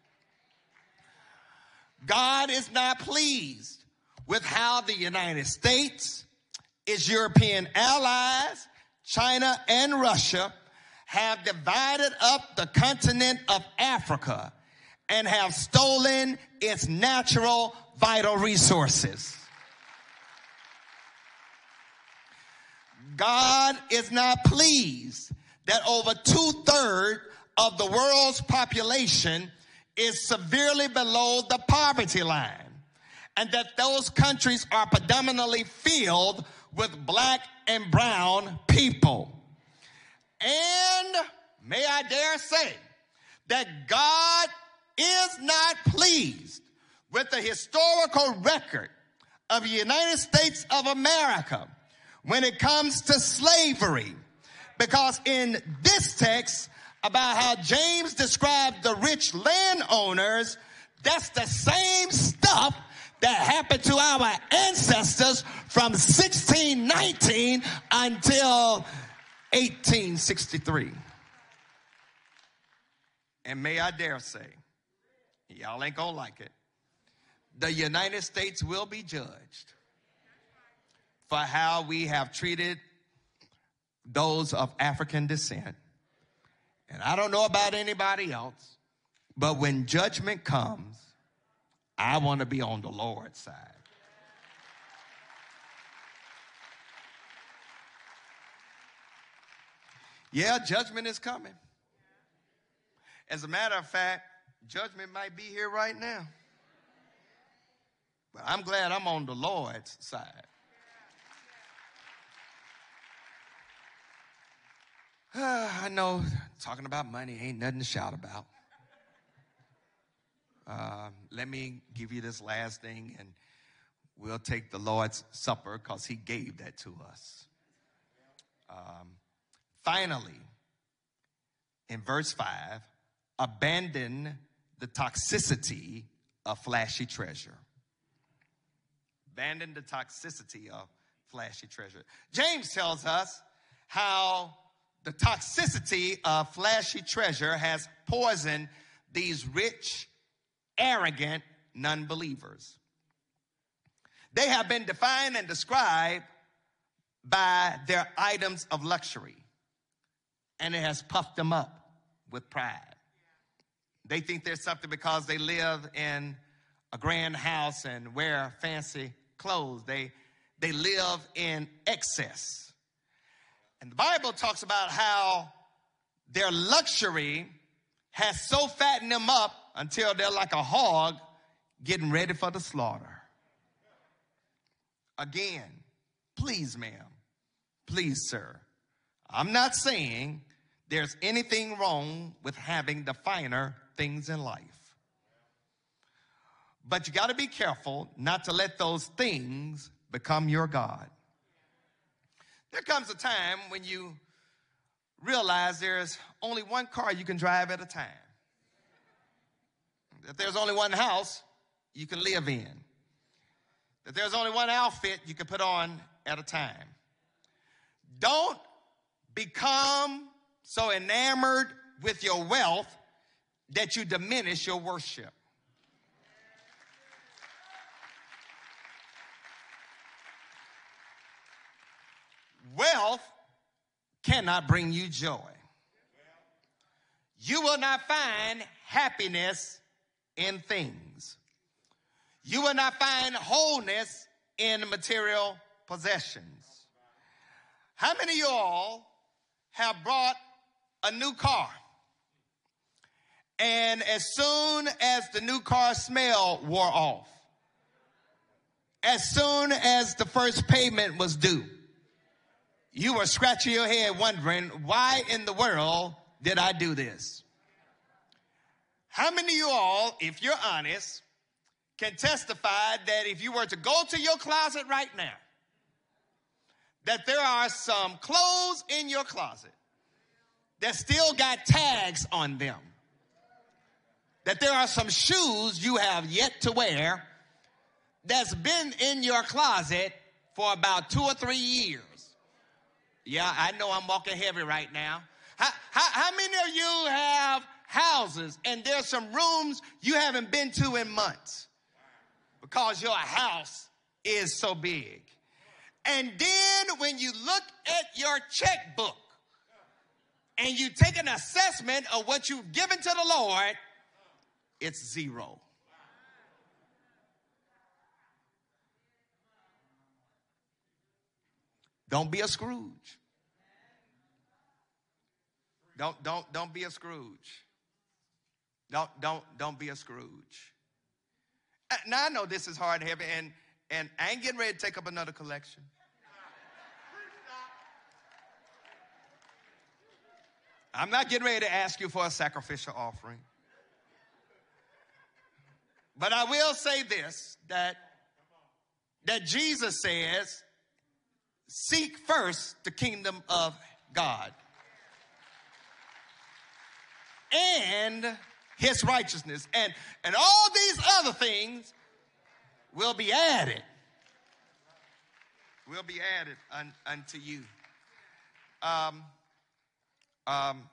God is not pleased with how the United States, its European allies, China and Russia, have divided up the continent of Africa and have stolen its natural vital resources. God is not pleased that over two thirds of the world's population is severely below the poverty line, and that those countries are predominantly filled with black and brown people. And may I dare say that God is not pleased with the historical record of the United States of America when it comes to slavery. Because in this text about how James described the rich landowners, that's the same stuff that happened to our ancestors from 1619 until 1863. And may I dare say, y'all ain't gonna like it, the United States will be judged for how we have treated those of African descent. And I don't know about anybody else, but when judgment comes, I want to be on the Lord's side. Yeah, judgment is coming. As a matter of fact, judgment might be here right now. But I'm glad I'm on the Lord's side. <sighs> I know talking about money ain't nothing to shout about. Uh, let me give you this last thing and we'll take the Lord's Supper because He gave that to us. Um, finally, in verse 5, abandon the toxicity of flashy treasure. Abandon the toxicity of flashy treasure. James tells us how the toxicity of flashy treasure has poisoned these rich, arrogant non believers. They have been defined and described by their items of luxury, and it has puffed them up with pride. They think they're something because they live in a grand house and wear fancy clothes. They, they live in excess. And the Bible talks about how their luxury has so fattened them up until they're like a hog getting ready for the slaughter. Again, please, ma'am, please, sir, I'm not saying there's anything wrong with having the finer things in life. But you got to be careful not to let those things become your God. There comes a time when you realize there's only one car you can drive at a time. That there's only one house you can live in. That there's only one outfit you can put on at a time. Don't become so enamored with your wealth that you diminish your worship. Wealth cannot bring you joy. You will not find happiness in things. You will not find wholeness in material possessions. How many of you all have brought a new car? And as soon as the new car smell wore off, as soon as the first payment was due, you were scratching your head wondering, why in the world did I do this? How many of you all, if you're honest, can testify that if you were to go to your closet right now, that there are some clothes in your closet that still got tags on them? That there are some shoes you have yet to wear that's been in your closet for about two or three years. Yeah, I know I'm walking heavy right now. How, how, how many of you have houses and there's some rooms you haven't been to in months because your house is so big? And then when you look at your checkbook and you take an assessment of what you've given to the Lord, it's zero. Don't be a Scrooge. Don't don't don't be a Scrooge. Don't don't don't be a Scrooge. Uh, Now I know this is hard heavy, and and I ain't getting ready to take up another collection. I'm not getting ready to ask you for a sacrificial offering. But I will say this that that Jesus says, seek first the kingdom of God and his righteousness and and all these other things will be added. Will be added un, unto you. Um um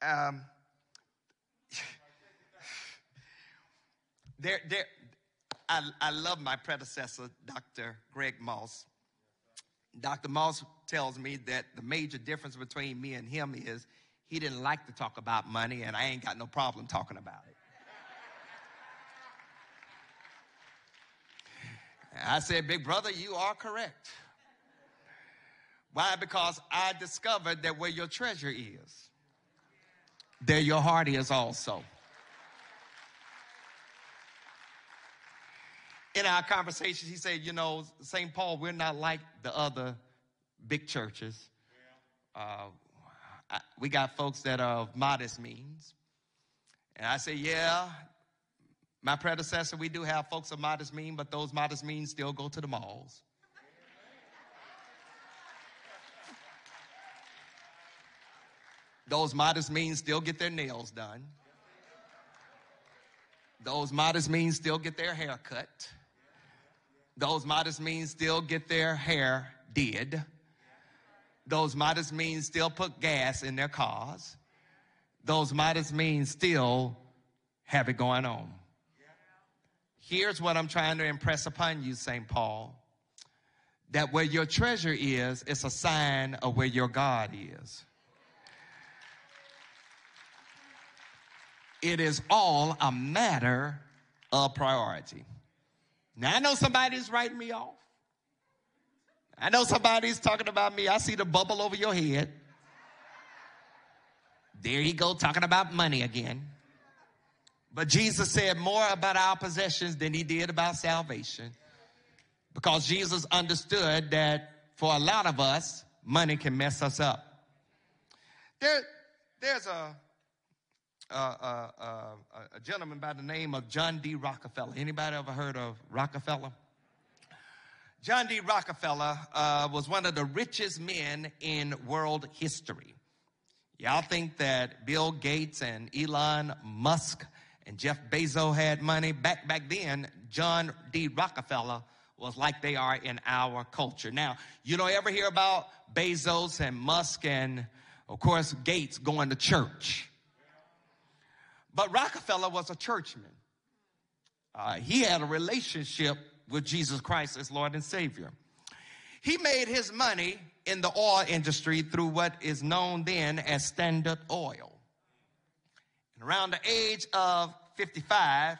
um <sighs> there there I, I love my predecessor dr greg moss. Dr moss tells me that the major difference between me and him is he didn't like to talk about money, and I ain't got no problem talking about it. I said, Big brother, you are correct. Why? Because I discovered that where your treasure is, there your heart is also. In our conversations, he said, You know, St. Paul, we're not like the other big churches. Uh, I- we got folks that are of modest means. And I say, yeah, my predecessor, we do have folks of modest means, but those modest means still go to the malls. Those modest means still get their nails done. Those modest means still get their hair cut. Those modest means still get their hair did those modest means still put gas in their cars. Those modest means still have it going on. Here's what I'm trying to impress upon you, St. Paul that where your treasure is, it's a sign of where your God is. It is all a matter of priority. Now, I know somebody's writing me off. I know somebody's talking about me. I see the bubble over your head. There you go, talking about money again. But Jesus said more about our possessions than he did about salvation. Because Jesus understood that for a lot of us, money can mess us up. There, there's a, a, a, a, a gentleman by the name of John D. Rockefeller. Anybody ever heard of Rockefeller? John D. Rockefeller uh, was one of the richest men in world history. Y'all think that Bill Gates and Elon Musk and Jeff Bezos had money? Back back then, John D. Rockefeller was like they are in our culture. Now, you don't ever hear about Bezos and Musk and, of course, Gates going to church. But Rockefeller was a churchman. Uh, he had a relationship with Jesus Christ as Lord and Savior. He made his money in the oil industry through what is known then as Standard Oil. And around the age of 55,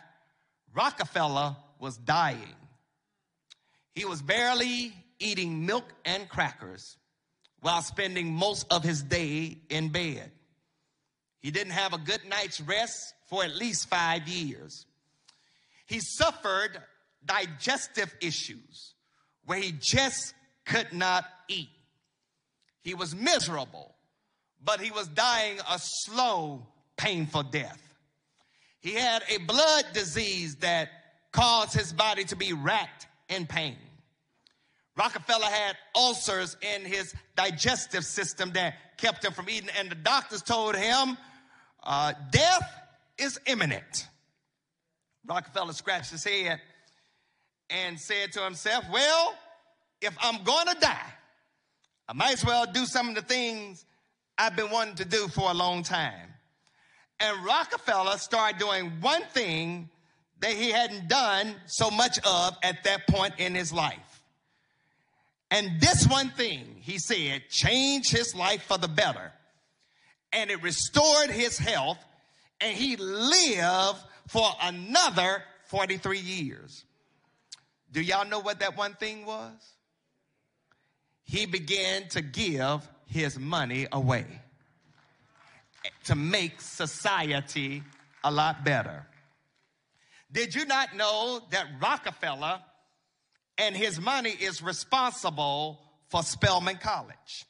Rockefeller was dying. He was barely eating milk and crackers while spending most of his day in bed. He didn't have a good night's rest for at least five years. He suffered digestive issues where he just could not eat. He was miserable, but he was dying a slow, painful death. He had a blood disease that caused his body to be racked in pain. Rockefeller had ulcers in his digestive system that kept him from eating, and the doctors told him uh, death is imminent. Rockefeller scratched his head and said to himself, Well, if I'm going to die, I might as well do some of the things I've been wanting to do for a long time. And Rockefeller started doing one thing that he hadn't done so much of at that point in his life. And this one thing, he said, changed his life for the better. And it restored his health, and he lived for another 43 years. Do y'all know what that one thing was? He began to give his money away to make society a lot better. Did you not know that Rockefeller and his money is responsible for Spelman College?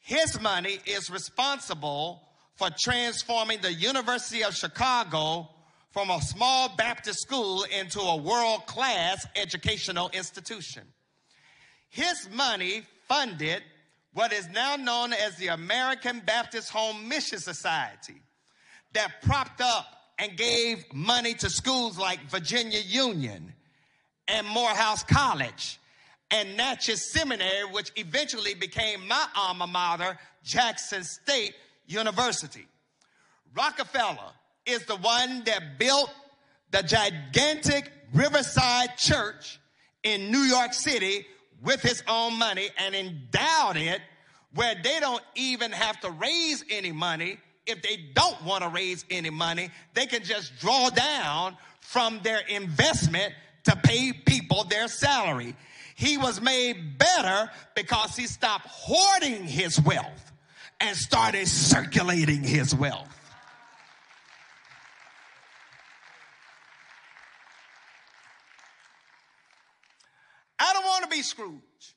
His money is responsible for transforming the University of Chicago from a small Baptist school into a world class educational institution. His money funded what is now known as the American Baptist Home Mission Society that propped up and gave money to schools like Virginia Union and Morehouse College and Natchez Seminary, which eventually became my alma mater, Jackson State University. Rockefeller is the one that built the gigantic Riverside Church in New York City with his own money and endowed it where they don't even have to raise any money. If they don't want to raise any money, they can just draw down from their investment to pay people their salary. He was made better because he stopped hoarding his wealth and started circulating his wealth. I don't want to be Scrooge.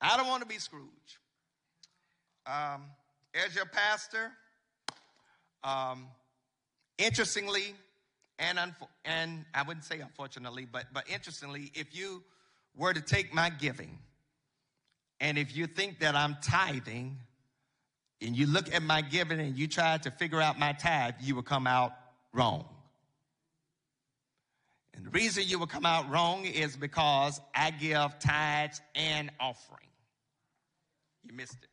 I don't want to be Scrooge. Um, as your pastor, um, interestingly, and, unfo- and I wouldn't say unfortunately, but, but interestingly, if you were to take my giving, and if you think that I'm tithing, and you look at my giving and you try to figure out my tithe, you will come out wrong. And the reason you will come out wrong is because I give tithes and offering. You missed it.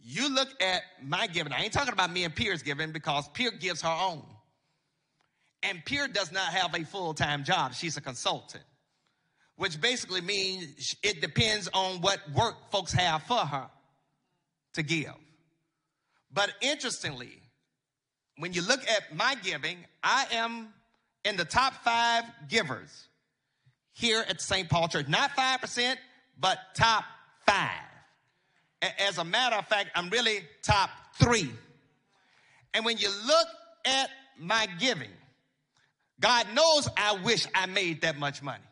You look at my giving. I ain't talking about me and Pierre's giving because Pierre gives her own. And Pierre does not have a full time job. She's a consultant, which basically means it depends on what work folks have for her to give. But interestingly, when you look at my giving, I am in the top five givers here at St. Paul Church. Not 5%, but top five. As a matter of fact, I'm really top three. And when you look at my giving, God knows I wish I made that much money.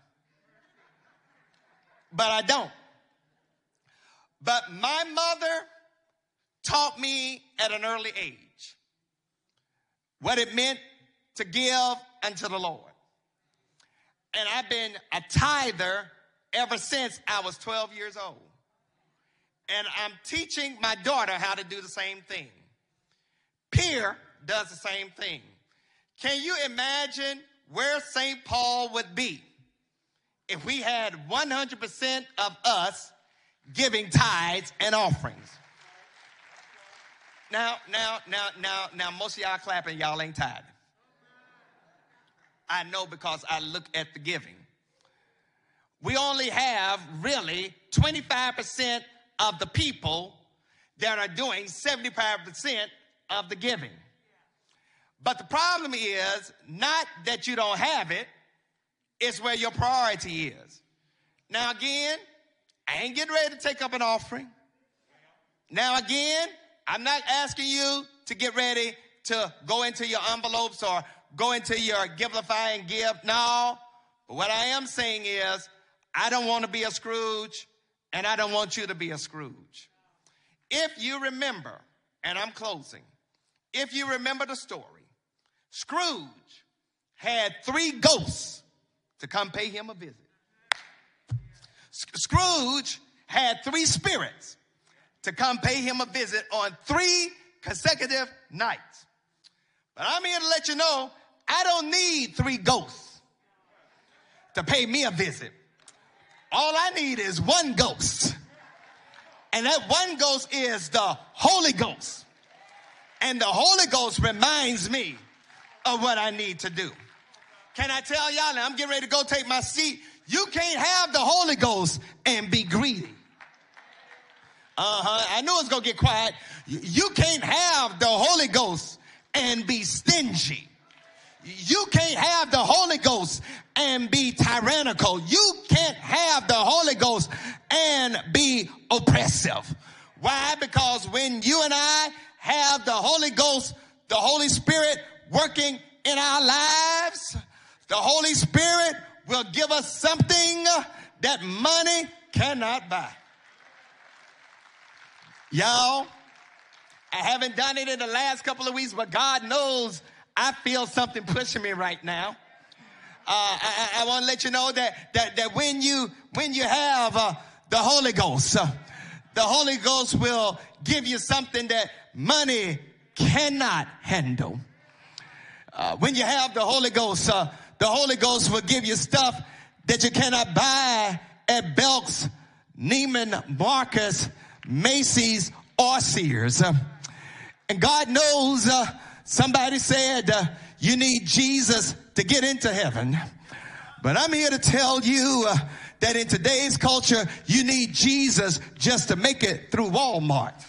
But I don't. But my mother taught me at an early age what it meant to give unto the Lord. And I've been a tither ever since I was 12 years old. And I'm teaching my daughter how to do the same thing. Pierre does the same thing. Can you imagine where St. Paul would be if we had 100% of us giving tithes and offerings? Now, now, now, now, now, most of y'all clapping, y'all ain't tithing. I know because I look at the giving. We only have really 25% of the people that are doing 75% of the giving. But the problem is not that you don't have it, it's where your priority is. Now, again, I ain't getting ready to take up an offering. Now, again, I'm not asking you to get ready to go into your envelopes or go into your Givelify and give. No. But what I am saying is, I don't want to be a Scrooge, and I don't want you to be a Scrooge. If you remember, and I'm closing, if you remember the story, Scrooge had three ghosts to come pay him a visit. Scrooge had three spirits to come pay him a visit on three consecutive nights. But I'm here to let you know I don't need three ghosts to pay me a visit. All I need is one ghost. And that one ghost is the Holy Ghost. And the Holy Ghost reminds me of what I need to do. Can I tell y'all? I'm getting ready to go take my seat. You can't have the Holy Ghost and be greedy. Uh-huh. I knew it was gonna get quiet. You can't have the Holy Ghost and be stingy. You can't have the Holy Ghost and be tyrannical. You can't have the Holy Ghost and be oppressive. Why? Because when you and I have the Holy Ghost, the Holy Spirit working in our lives, the Holy Spirit will give us something that money cannot buy. Y'all, I haven't done it in the last couple of weeks, but God knows I feel something pushing me right now. Uh, I, I, want to let you know that that that when you when you have uh, the Holy Ghost, uh, the Holy Ghost will give you something that money cannot handle. Uh, when you have the Holy Ghost, uh, the Holy Ghost will give you stuff that you cannot buy at Belk's, Neiman Marcus, Macy's, or Sears. Uh, and God knows somebody said uh, you need Jesus to get into heaven. But I'm here to tell you uh, that in today's culture, you need Jesus just to make it through Walmart.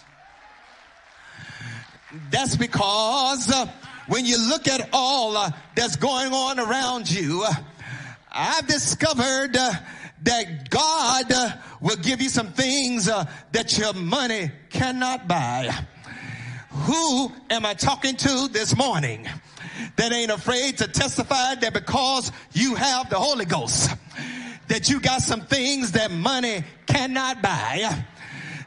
That's because uh, when you look at all uh, that's going on around you, uh, I've discovered uh, that God uh, will give you some things uh, that your money cannot buy. Who am I talking to this morning that ain't afraid to testify that because you have the Holy Ghost, that you got some things that money cannot buy?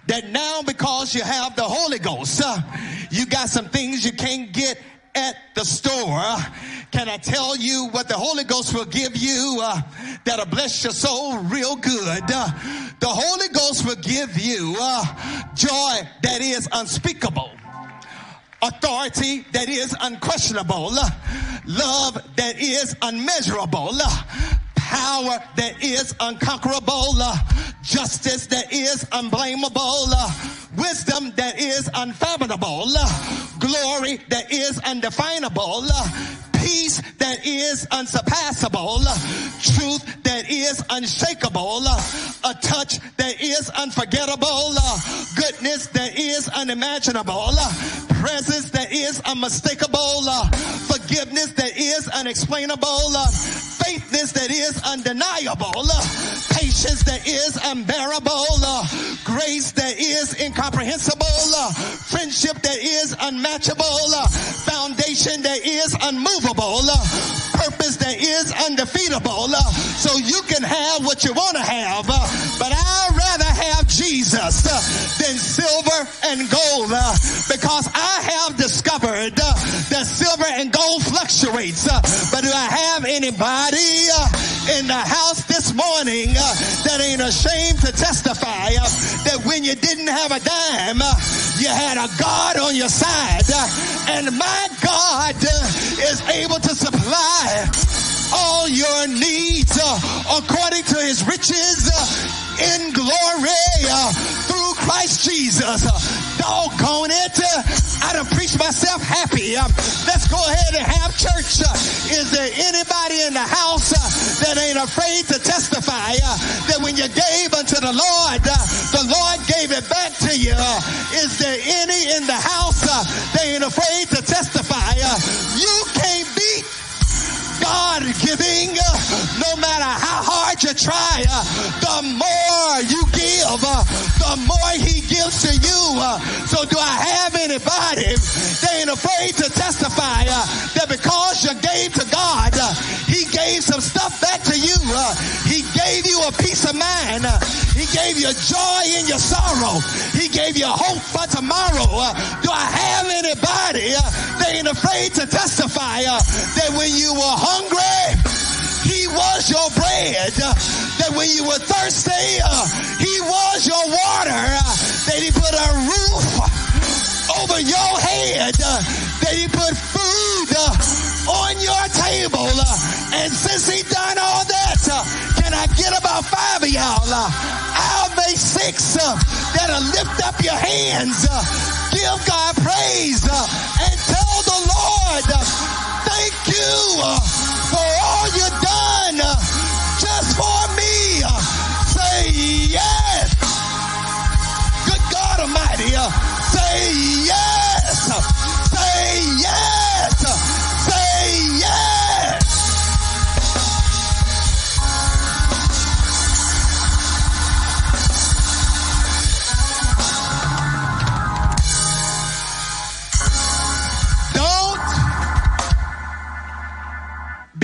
That now because you have the Holy Ghost, you got some things you can't get at the store. Can I tell you what the Holy Ghost will give you uh, that'll bless your soul real good? Uh, the Holy Ghost will give you uh, joy that is unspeakable authority that is unquestionable, love that is unmeasurable, power that is unconquerable, justice that is unblameable, wisdom that is unfathomable, glory that is undefinable, peace that is unsurpassable, truth that is unshakable, a touch that is unforgettable, goodness that is unimaginable, presence that is unmistakable, forgiveness that is unexplainable, faithness that is undeniable, patience that is unbearable, grace that is incomprehensible, friendship that is unmatchable, foundation that is unmovable, Hola. Purpose that is undefeatable. Uh, so you can have what you want to have, uh, but I'd rather have Jesus uh, than silver and gold because I have discovered that silver and gold fluctuates. But do I have anybody in the house this morning that ain't ashamed to testify that when you didn't have a dime, you had a God on your side, and my God is able to supply all your needs uh, according to his riches uh, in glory uh, through Christ Jesus. Uh, doggone it. Uh, I done preached myself happy. Um, let's go ahead and have church. Uh, is there anybody in the house that ain't afraid to testify that when you gave unto the Lord, the Lord gave it back to you? Is there any in the house that ain't afraid to testify? You can't beat God giving, no matter how hard you try, the more you give, the more He gives to you. So, do I have anybody that ain't afraid to testify that because you gave to God, He gave some stuff back to you? He gave you a peace of mind. He gave you joy in your sorrow. He gave you hope for tomorrow. Do I have anybody that ain't afraid to testify that when you were hungry, he was your bread. That when you were thirsty, uh, he was your water. That he put a roof over your head. Uh, that he put food uh, on your table. Uh, and since he done all that, uh, can I get about five of y'all? Uh, I'll make six uh, that'll lift up your hands. Give God praise and tell the Lord, thank you for all you've done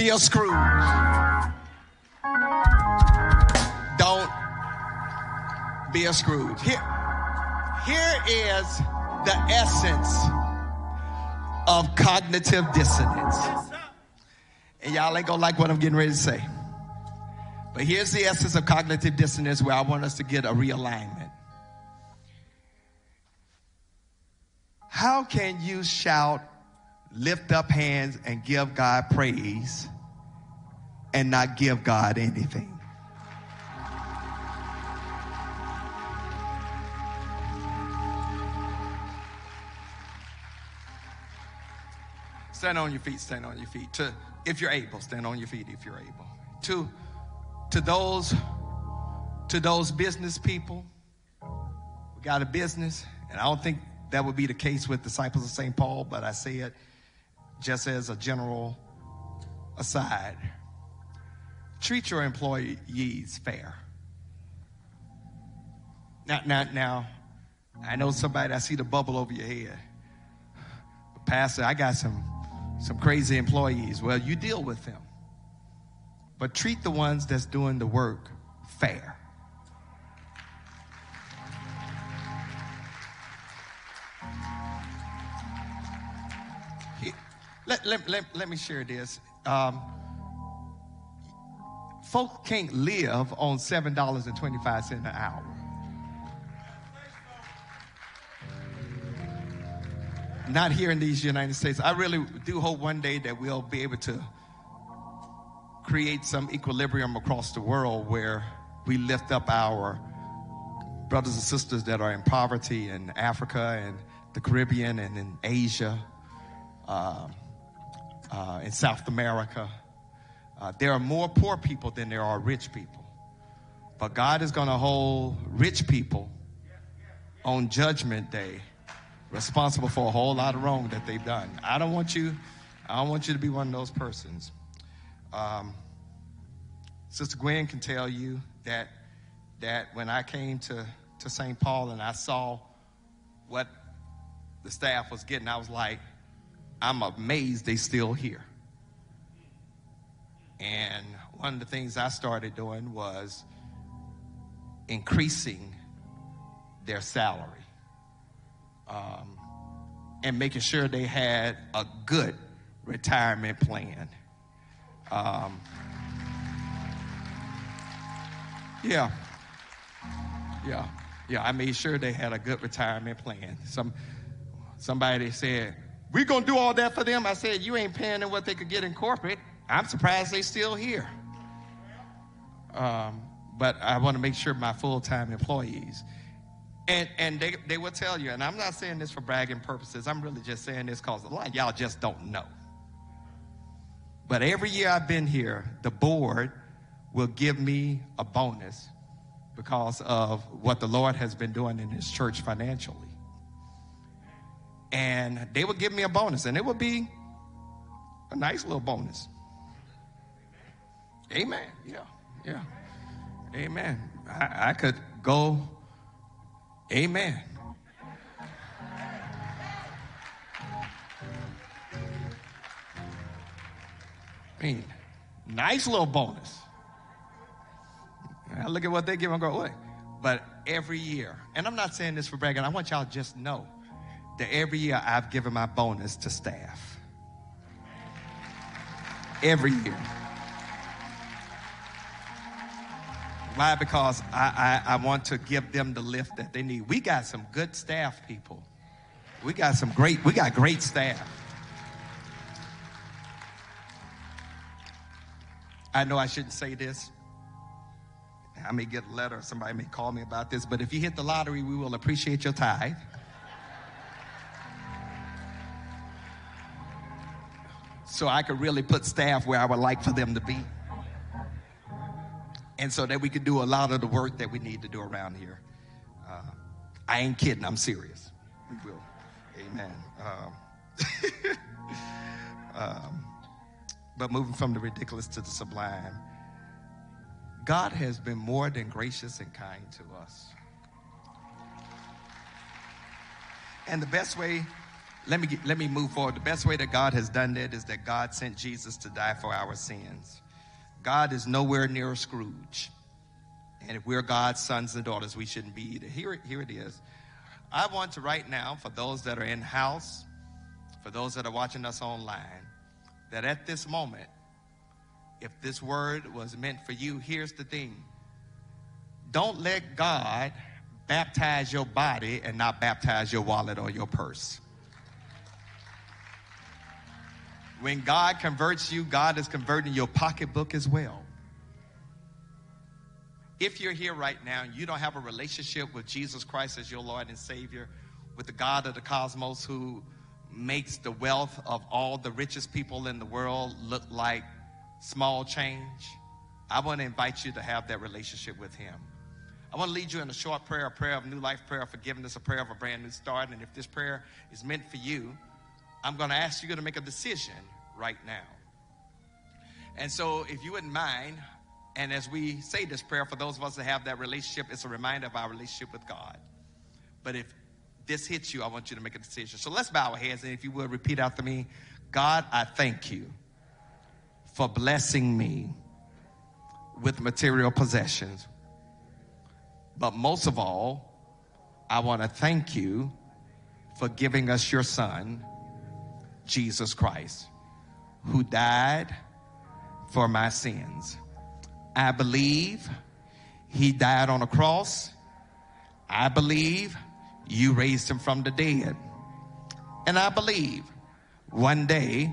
a Scrooge. Don't be a Scrooge. Here, here is the essence of cognitive dissonance. And y'all ain't gonna like what I'm getting ready to say. But here's the essence of cognitive dissonance where I want us to get a realignment. How can you shout, lift up hands, and give God praise and not give God anything? Stand on your feet, stand on your feet. To, if you're able, stand on your feet if you're able. To, to those, to those business people, we got a business, and I don't think that would be the case with disciples of St. Paul, but I say it just as a general aside. Treat your employees fair. Now, now, now, I know somebody, I see the bubble over your head. But Pastor, I got some, some crazy employees. Well, you deal with them. But treat the ones that's doing the work fair. Let, let, let, let me share this. Um, folk can't live on $7.25 an hour. Not here in these United States. I really do hope one day that we'll be able to create some equilibrium across the world where we lift up our brothers and sisters that are in poverty in Africa and the Caribbean and in Asia, uh, uh, in South America. Uh, there are more poor people than there are rich people. But God is going to hold rich people on Judgment Day responsible for a whole lot of wrong that they've done. I don't want you, I don't want you to be one of those persons. Um, Sister Gwen can tell you that that when I came to, to St. Paul and I saw what the staff was getting, I was like, I'm amazed they still here. And one of the things I started doing was increasing their salary um, and making sure they had a good retirement plan. Um, yeah, yeah, yeah. I made sure they had a good retirement plan. Some somebody said, "We're gonna do all that for them." I said, "You ain't paying them what they could get in corporate." I'm surprised they're still here. Um, but I want to make sure my full-time employees, and and they they will tell you. And I'm not saying this for bragging purposes. I'm really just saying this because a lot y'all just don't know. But every year I've been here, the board will give me a bonus because of what the Lord has been doing in His church financially. And they would give me a bonus, and it would be a nice little bonus. Amen. Yeah, yeah. Amen. I, I could go, Amen. I mean, nice little bonus. I look at what they give and go, wait. But every year, and I'm not saying this for bragging, I want y'all just know that every year I've given my bonus to staff. Every year. Why? Because I, I, I want to give them the lift that they need. We got some good staff people. We got some great, we got great staff. I know I shouldn't say this. I may get a letter, somebody may call me about this, but if you hit the lottery, we will appreciate your tithe. So I could really put staff where I would like for them to be. And so that we could do a lot of the work that we need to do around here. Uh, I ain't kidding, I'm serious. We will. Amen. Um, <laughs> um, but moving from the ridiculous to the sublime, God has been more than gracious and kind to us. And the best way, let me get, let me move forward. The best way that God has done that is that God sent Jesus to die for our sins. God is nowhere near a Scrooge. And if we're God's sons and daughters, we shouldn't be either. Here, here it is. I want to right now, for those that are in house, for those that are watching us online, that at this moment, if this word was meant for you, here's the thing. Don't let God baptize your body and not baptize your wallet or your purse. When God converts you, God is converting your pocketbook as well. If you're here right now and you don't have a relationship with Jesus Christ as your Lord and Savior, with the God of the cosmos who makes the wealth of all the richest people in the world look like small change, I want to invite you to have that relationship with Him. I want to lead you in a short prayer, a prayer of new life, prayer of forgiveness, a prayer of a brand new start. And if this prayer is meant for you, I'm going to ask you to make a decision right now. And so, if you wouldn't mind, and as we say this prayer, for those of us that have that relationship, it's a reminder of our relationship with God. But if this hits you, I want you to make a decision. So let's bow our heads, and if you would repeat after me God, I thank you for blessing me with material possessions. But most of all, I want to thank you for giving us your son, Jesus Christ, who died for my sins. I believe he died on a cross. I believe you raised him from the dead. And I believe one day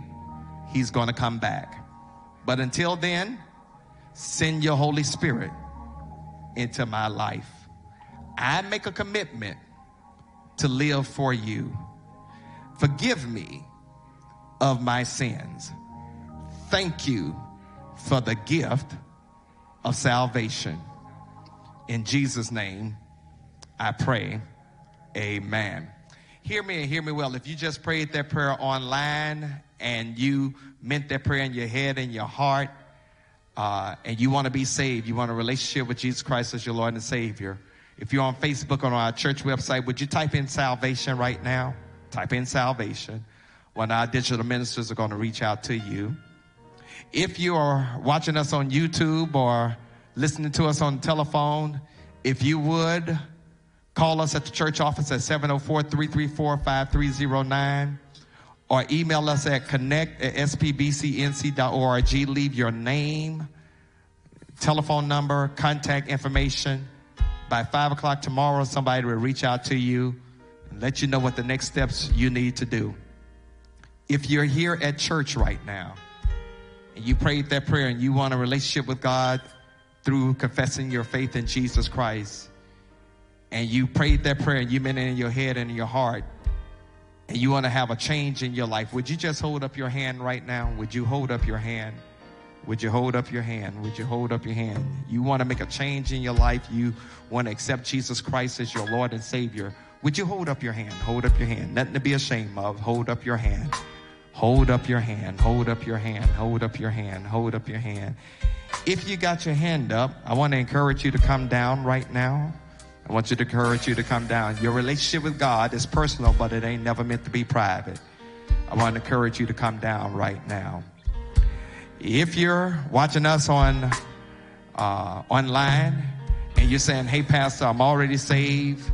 he's going to come back. But until then, send your Holy Spirit into my life. I make a commitment to live for you. Forgive me of my sins. Thank you for the gift of salvation. In Jesus' name, I pray. Amen. Hear me and hear me well. If you just prayed that prayer online and you meant that prayer in your head and your heart, uh, and you want to be saved, you want a relationship with Jesus Christ as your Lord and Savior. If you're on Facebook or on our church website, would you type in salvation right now? Type in salvation. Of our digital ministers are going to reach out to you. If you are watching us on YouTube or listening to us on the telephone, if you would call us at the church office at 704 334 5309 or email us at connect at spbcnc.org. Leave your name, telephone number, contact information. By 5 o'clock tomorrow, somebody will reach out to you and let you know what the next steps you need to do. If you're here at church right now and you prayed that prayer and you want a relationship with God through confessing your faith in Jesus Christ, and you prayed that prayer and you meant it in your head and in your heart, and you want to have a change in your life, would you just hold up your hand right now? Would you hold up your hand? Would you hold up your hand? Would you hold up your hand? You want to make a change in your life. You want to accept Jesus Christ as your Lord and Savior. Would you hold up your hand? Hold up your hand. Nothing to be ashamed of. Hold up your hand. Hold up your hand. Hold up your hand. Hold up your hand. Hold up your hand. If you got your hand up, I want to encourage you to come down right now. I want you to encourage you to come down. Your relationship with God is personal, but it ain't never meant to be private. I want to encourage you to come down right now. If you're watching us on uh, online and you're saying, "Hey, Pastor, I'm already saved,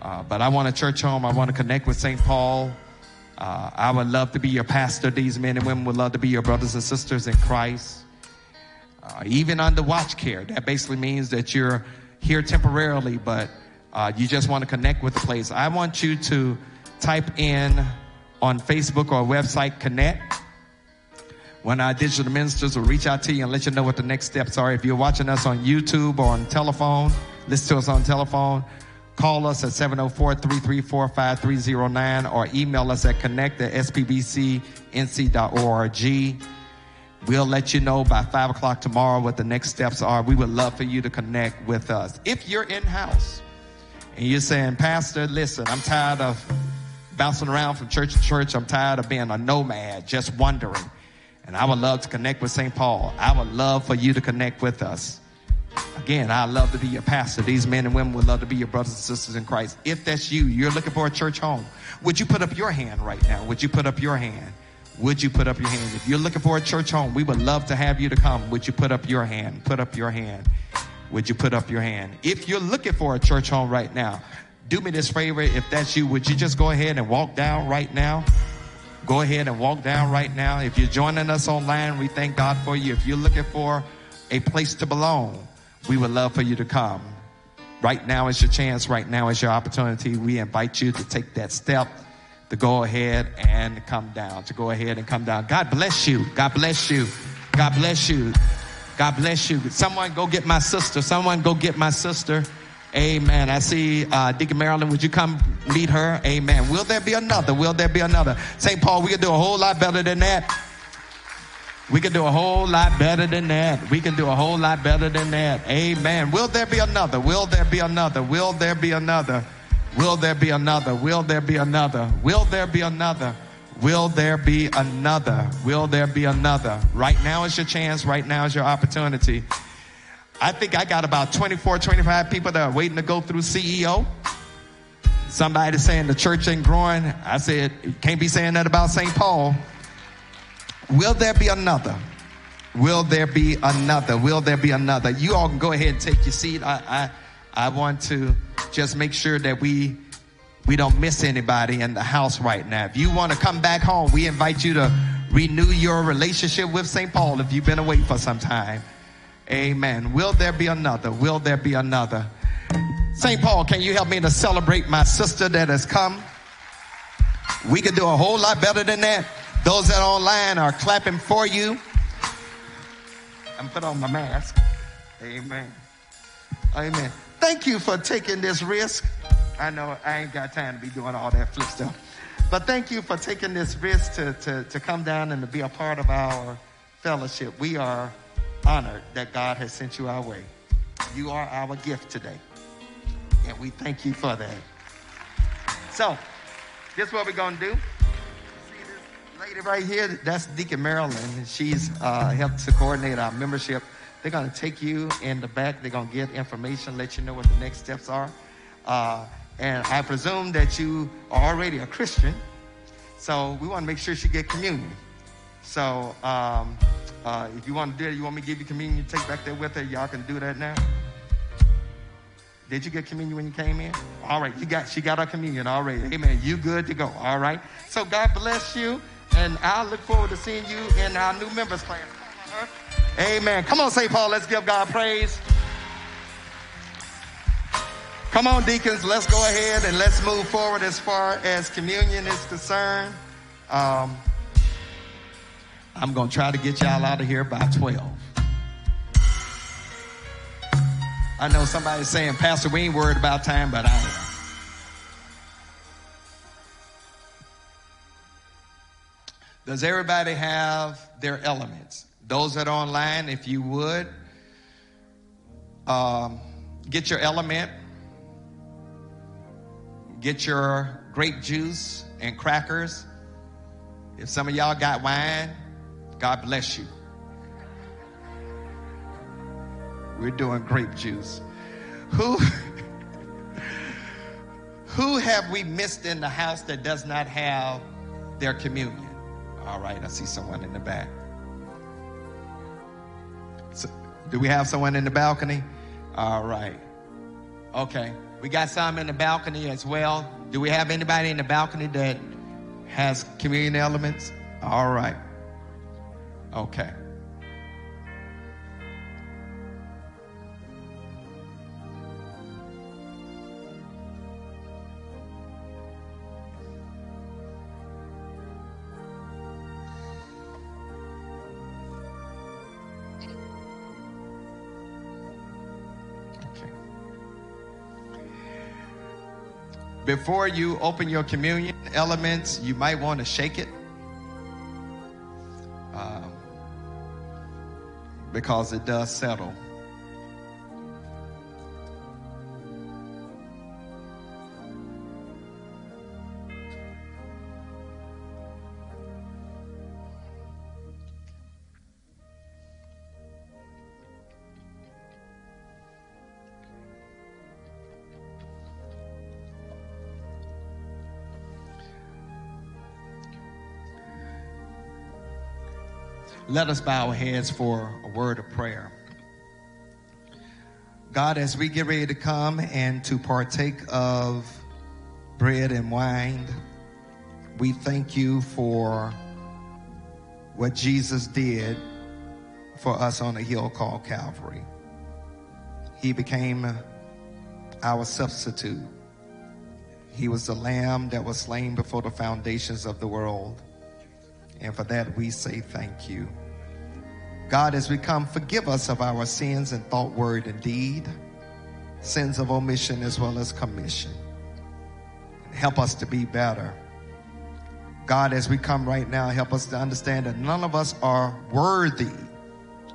uh, but I want a church home. I want to connect with St. Paul. Uh, I would love to be your pastor. These men and women would love to be your brothers and sisters in Christ." Uh, even under watch care, that basically means that you're here temporarily, but uh, you just want to connect with the place. I want you to type in on Facebook or website connect. When our digital ministers will reach out to you and let you know what the next steps are. If you're watching us on YouTube or on telephone, listen to us on telephone, call us at 704-334-5309 or email us at connect at spbcnc.org. We'll let you know by five o'clock tomorrow what the next steps are. We would love for you to connect with us. If you're in house and you're saying, Pastor, listen, I'm tired of bouncing around from church to church. I'm tired of being a nomad, just wandering. And I would love to connect with St. Paul. I would love for you to connect with us. Again, I love to be your pastor. These men and women would love to be your brothers and sisters in Christ. If that's you, you're looking for a church home. Would you put up your hand right now? Would you put up your hand? Would you put up your hand? If you're looking for a church home, we would love to have you to come. Would you put up your hand? Put up your hand. Would you put up your hand? If you're looking for a church home right now, do me this favor. If that's you, would you just go ahead and walk down right now? Go ahead and walk down right now. If you're joining us online, we thank God for you. If you're looking for a place to belong, we would love for you to come. Right now is your chance. Right now is your opportunity. We invite you to take that step to go ahead and come down, to go ahead and come down. God bless you. God bless you. God bless you. God bless you. Someone go get my sister. Someone go get my sister. Amen. I see uh, Deacon Marilyn. Would you come meet her? Amen. Will there be another? Will there be another? St. Paul, we can do a whole lot better than that. We can do a whole lot better than that. We can do a whole lot better than that. Amen. Will there be another? Will there be another? Will there be another? Will there be another? Will there be another? Will there be another? Will there be another? Will there be another? Right now is your chance. Right now is your opportunity. I think I got about 24, 25 people that are waiting to go through CEO. Somebody saying the church ain't growing. I said, can't be saying that about St. Paul. Will there be another? Will there be another? Will there be another? You all can go ahead and take your seat. I, I, I want to just make sure that we we don't miss anybody in the house right now. If you want to come back home, we invite you to renew your relationship with St. Paul if you've been away for some time. Amen. Will there be another? Will there be another? St. Paul, can you help me to celebrate my sister that has come? We could do a whole lot better than that. Those that online are clapping for you. I'm put on my mask. Amen. Amen. Thank you for taking this risk. I know I ain't got time to be doing all that flip stuff. But thank you for taking this risk to, to, to come down and to be a part of our fellowship. We are honored that God has sent you our way. You are our gift today. And we thank you for that. So, this is what we're going to do. Lady right here? That's Deacon Marilyn. And she's uh, helped to coordinate our membership. They're going to take you in the back. They're going to get information, let you know what the next steps are. Uh, and I presume that you are already a Christian. So we want to make sure she get communion. So um, uh, if you want to do it, you want me to give you communion, take back there with her. Y'all can do that now. Did you get communion when you came in? All right, you got she got her communion already. Amen. You good to go. All right. So God bless you, and I look forward to seeing you in our new members class. Amen. Come on, St. Paul. Let's give God praise. Come on, deacons. Let's go ahead and let's move forward as far as communion is concerned. Um, I'm going to try to get y'all out of here by 12. I know somebody's saying, Pastor, we ain't worried about time, but I am. Does everybody have their elements? Those that are online, if you would, um, get your element, get your grape juice and crackers. If some of y'all got wine, God bless you. We're doing grape juice. Who <laughs> who have we missed in the house that does not have their communion? All right, I see someone in the back. So, do we have someone in the balcony? All right. Okay. We got some in the balcony as well. Do we have anybody in the balcony that has communion elements? All right. Okay. Okay. Before you open your communion elements, you might want to shake it. Um, because it does settle. Let us bow our heads for a word of prayer. God, as we get ready to come and to partake of bread and wine, we thank you for what Jesus did for us on a hill called Calvary. He became our substitute. He was the lamb that was slain before the foundations of the world. And for that, we say thank you. God, as we come, forgive us of our sins in thought, word, and deed, sins of omission as well as commission. Help us to be better. God, as we come right now, help us to understand that none of us are worthy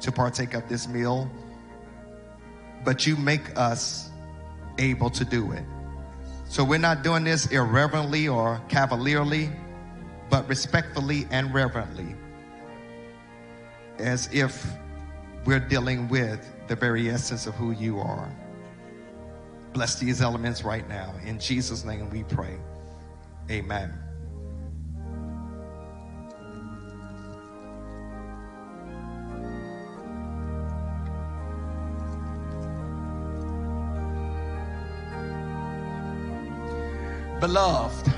to partake of this meal, but you make us able to do it. So we're not doing this irreverently or cavalierly, but respectfully and reverently, as if we're dealing with the very essence of who you are. Bless these elements right now. In Jesus' name we pray. Amen. Beloved,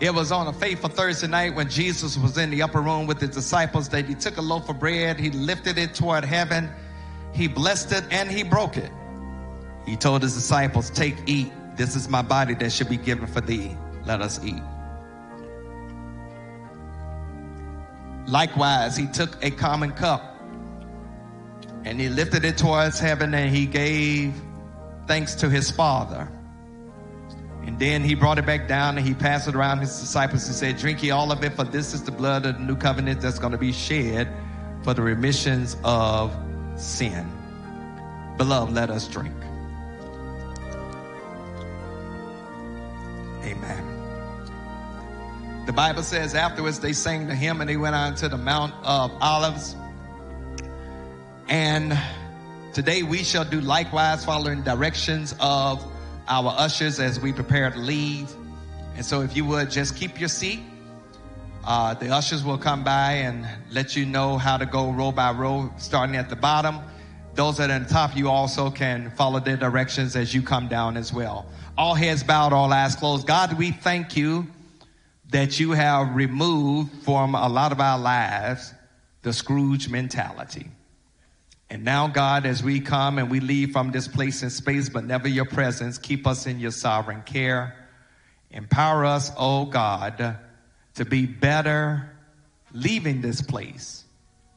it was on a faithful Thursday night when Jesus was in the upper room with his disciples that he took a loaf of bread, he lifted it toward heaven, he blessed it, and he broke it. He told his disciples, Take, eat. This is my body that should be given for thee. Let us eat. Likewise, he took a common cup and he lifted it towards heaven and he gave thanks to his Father. And then he brought it back down and he passed it around his disciples. He said, Drink ye all of it, for this is the blood of the new covenant that's going to be shed for the remissions of sin. Beloved, let us drink. Amen. The Bible says afterwards they sang the hymn and they went on to the Mount of Olives. And today we shall do likewise, following directions of our ushers as we prepare to leave. And so, if you would just keep your seat, uh, the ushers will come by and let you know how to go row by row, starting at the bottom. Those that are the top, you also can follow their directions as you come down as well. All heads bowed, all eyes closed. God, we thank you that you have removed from a lot of our lives the Scrooge mentality. And now, God, as we come and we leave from this place and space, but never your presence, keep us in your sovereign care. Empower us, oh God, to be better leaving this place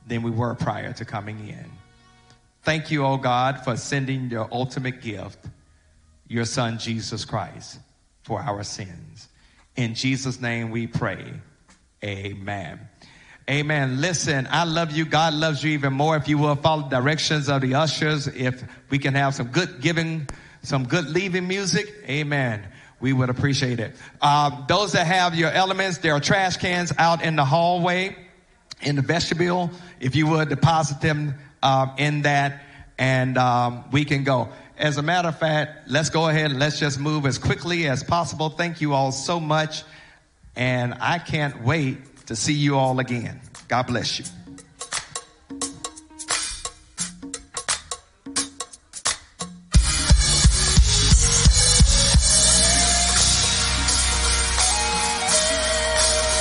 than we were prior to coming in. Thank you, oh God, for sending your ultimate gift, your son, Jesus Christ, for our sins. In Jesus' name we pray. Amen. Amen. Listen, I love you. God loves you even more. If you will follow directions of the ushers, if we can have some good giving, some good leaving music, amen. We would appreciate it. Um, those that have your elements, there are trash cans out in the hallway, in the vestibule. If you would deposit them um, in that, and um, we can go. As a matter of fact, let's go ahead and let's just move as quickly as possible. Thank you all so much, and I can't wait to see you all again. God bless you.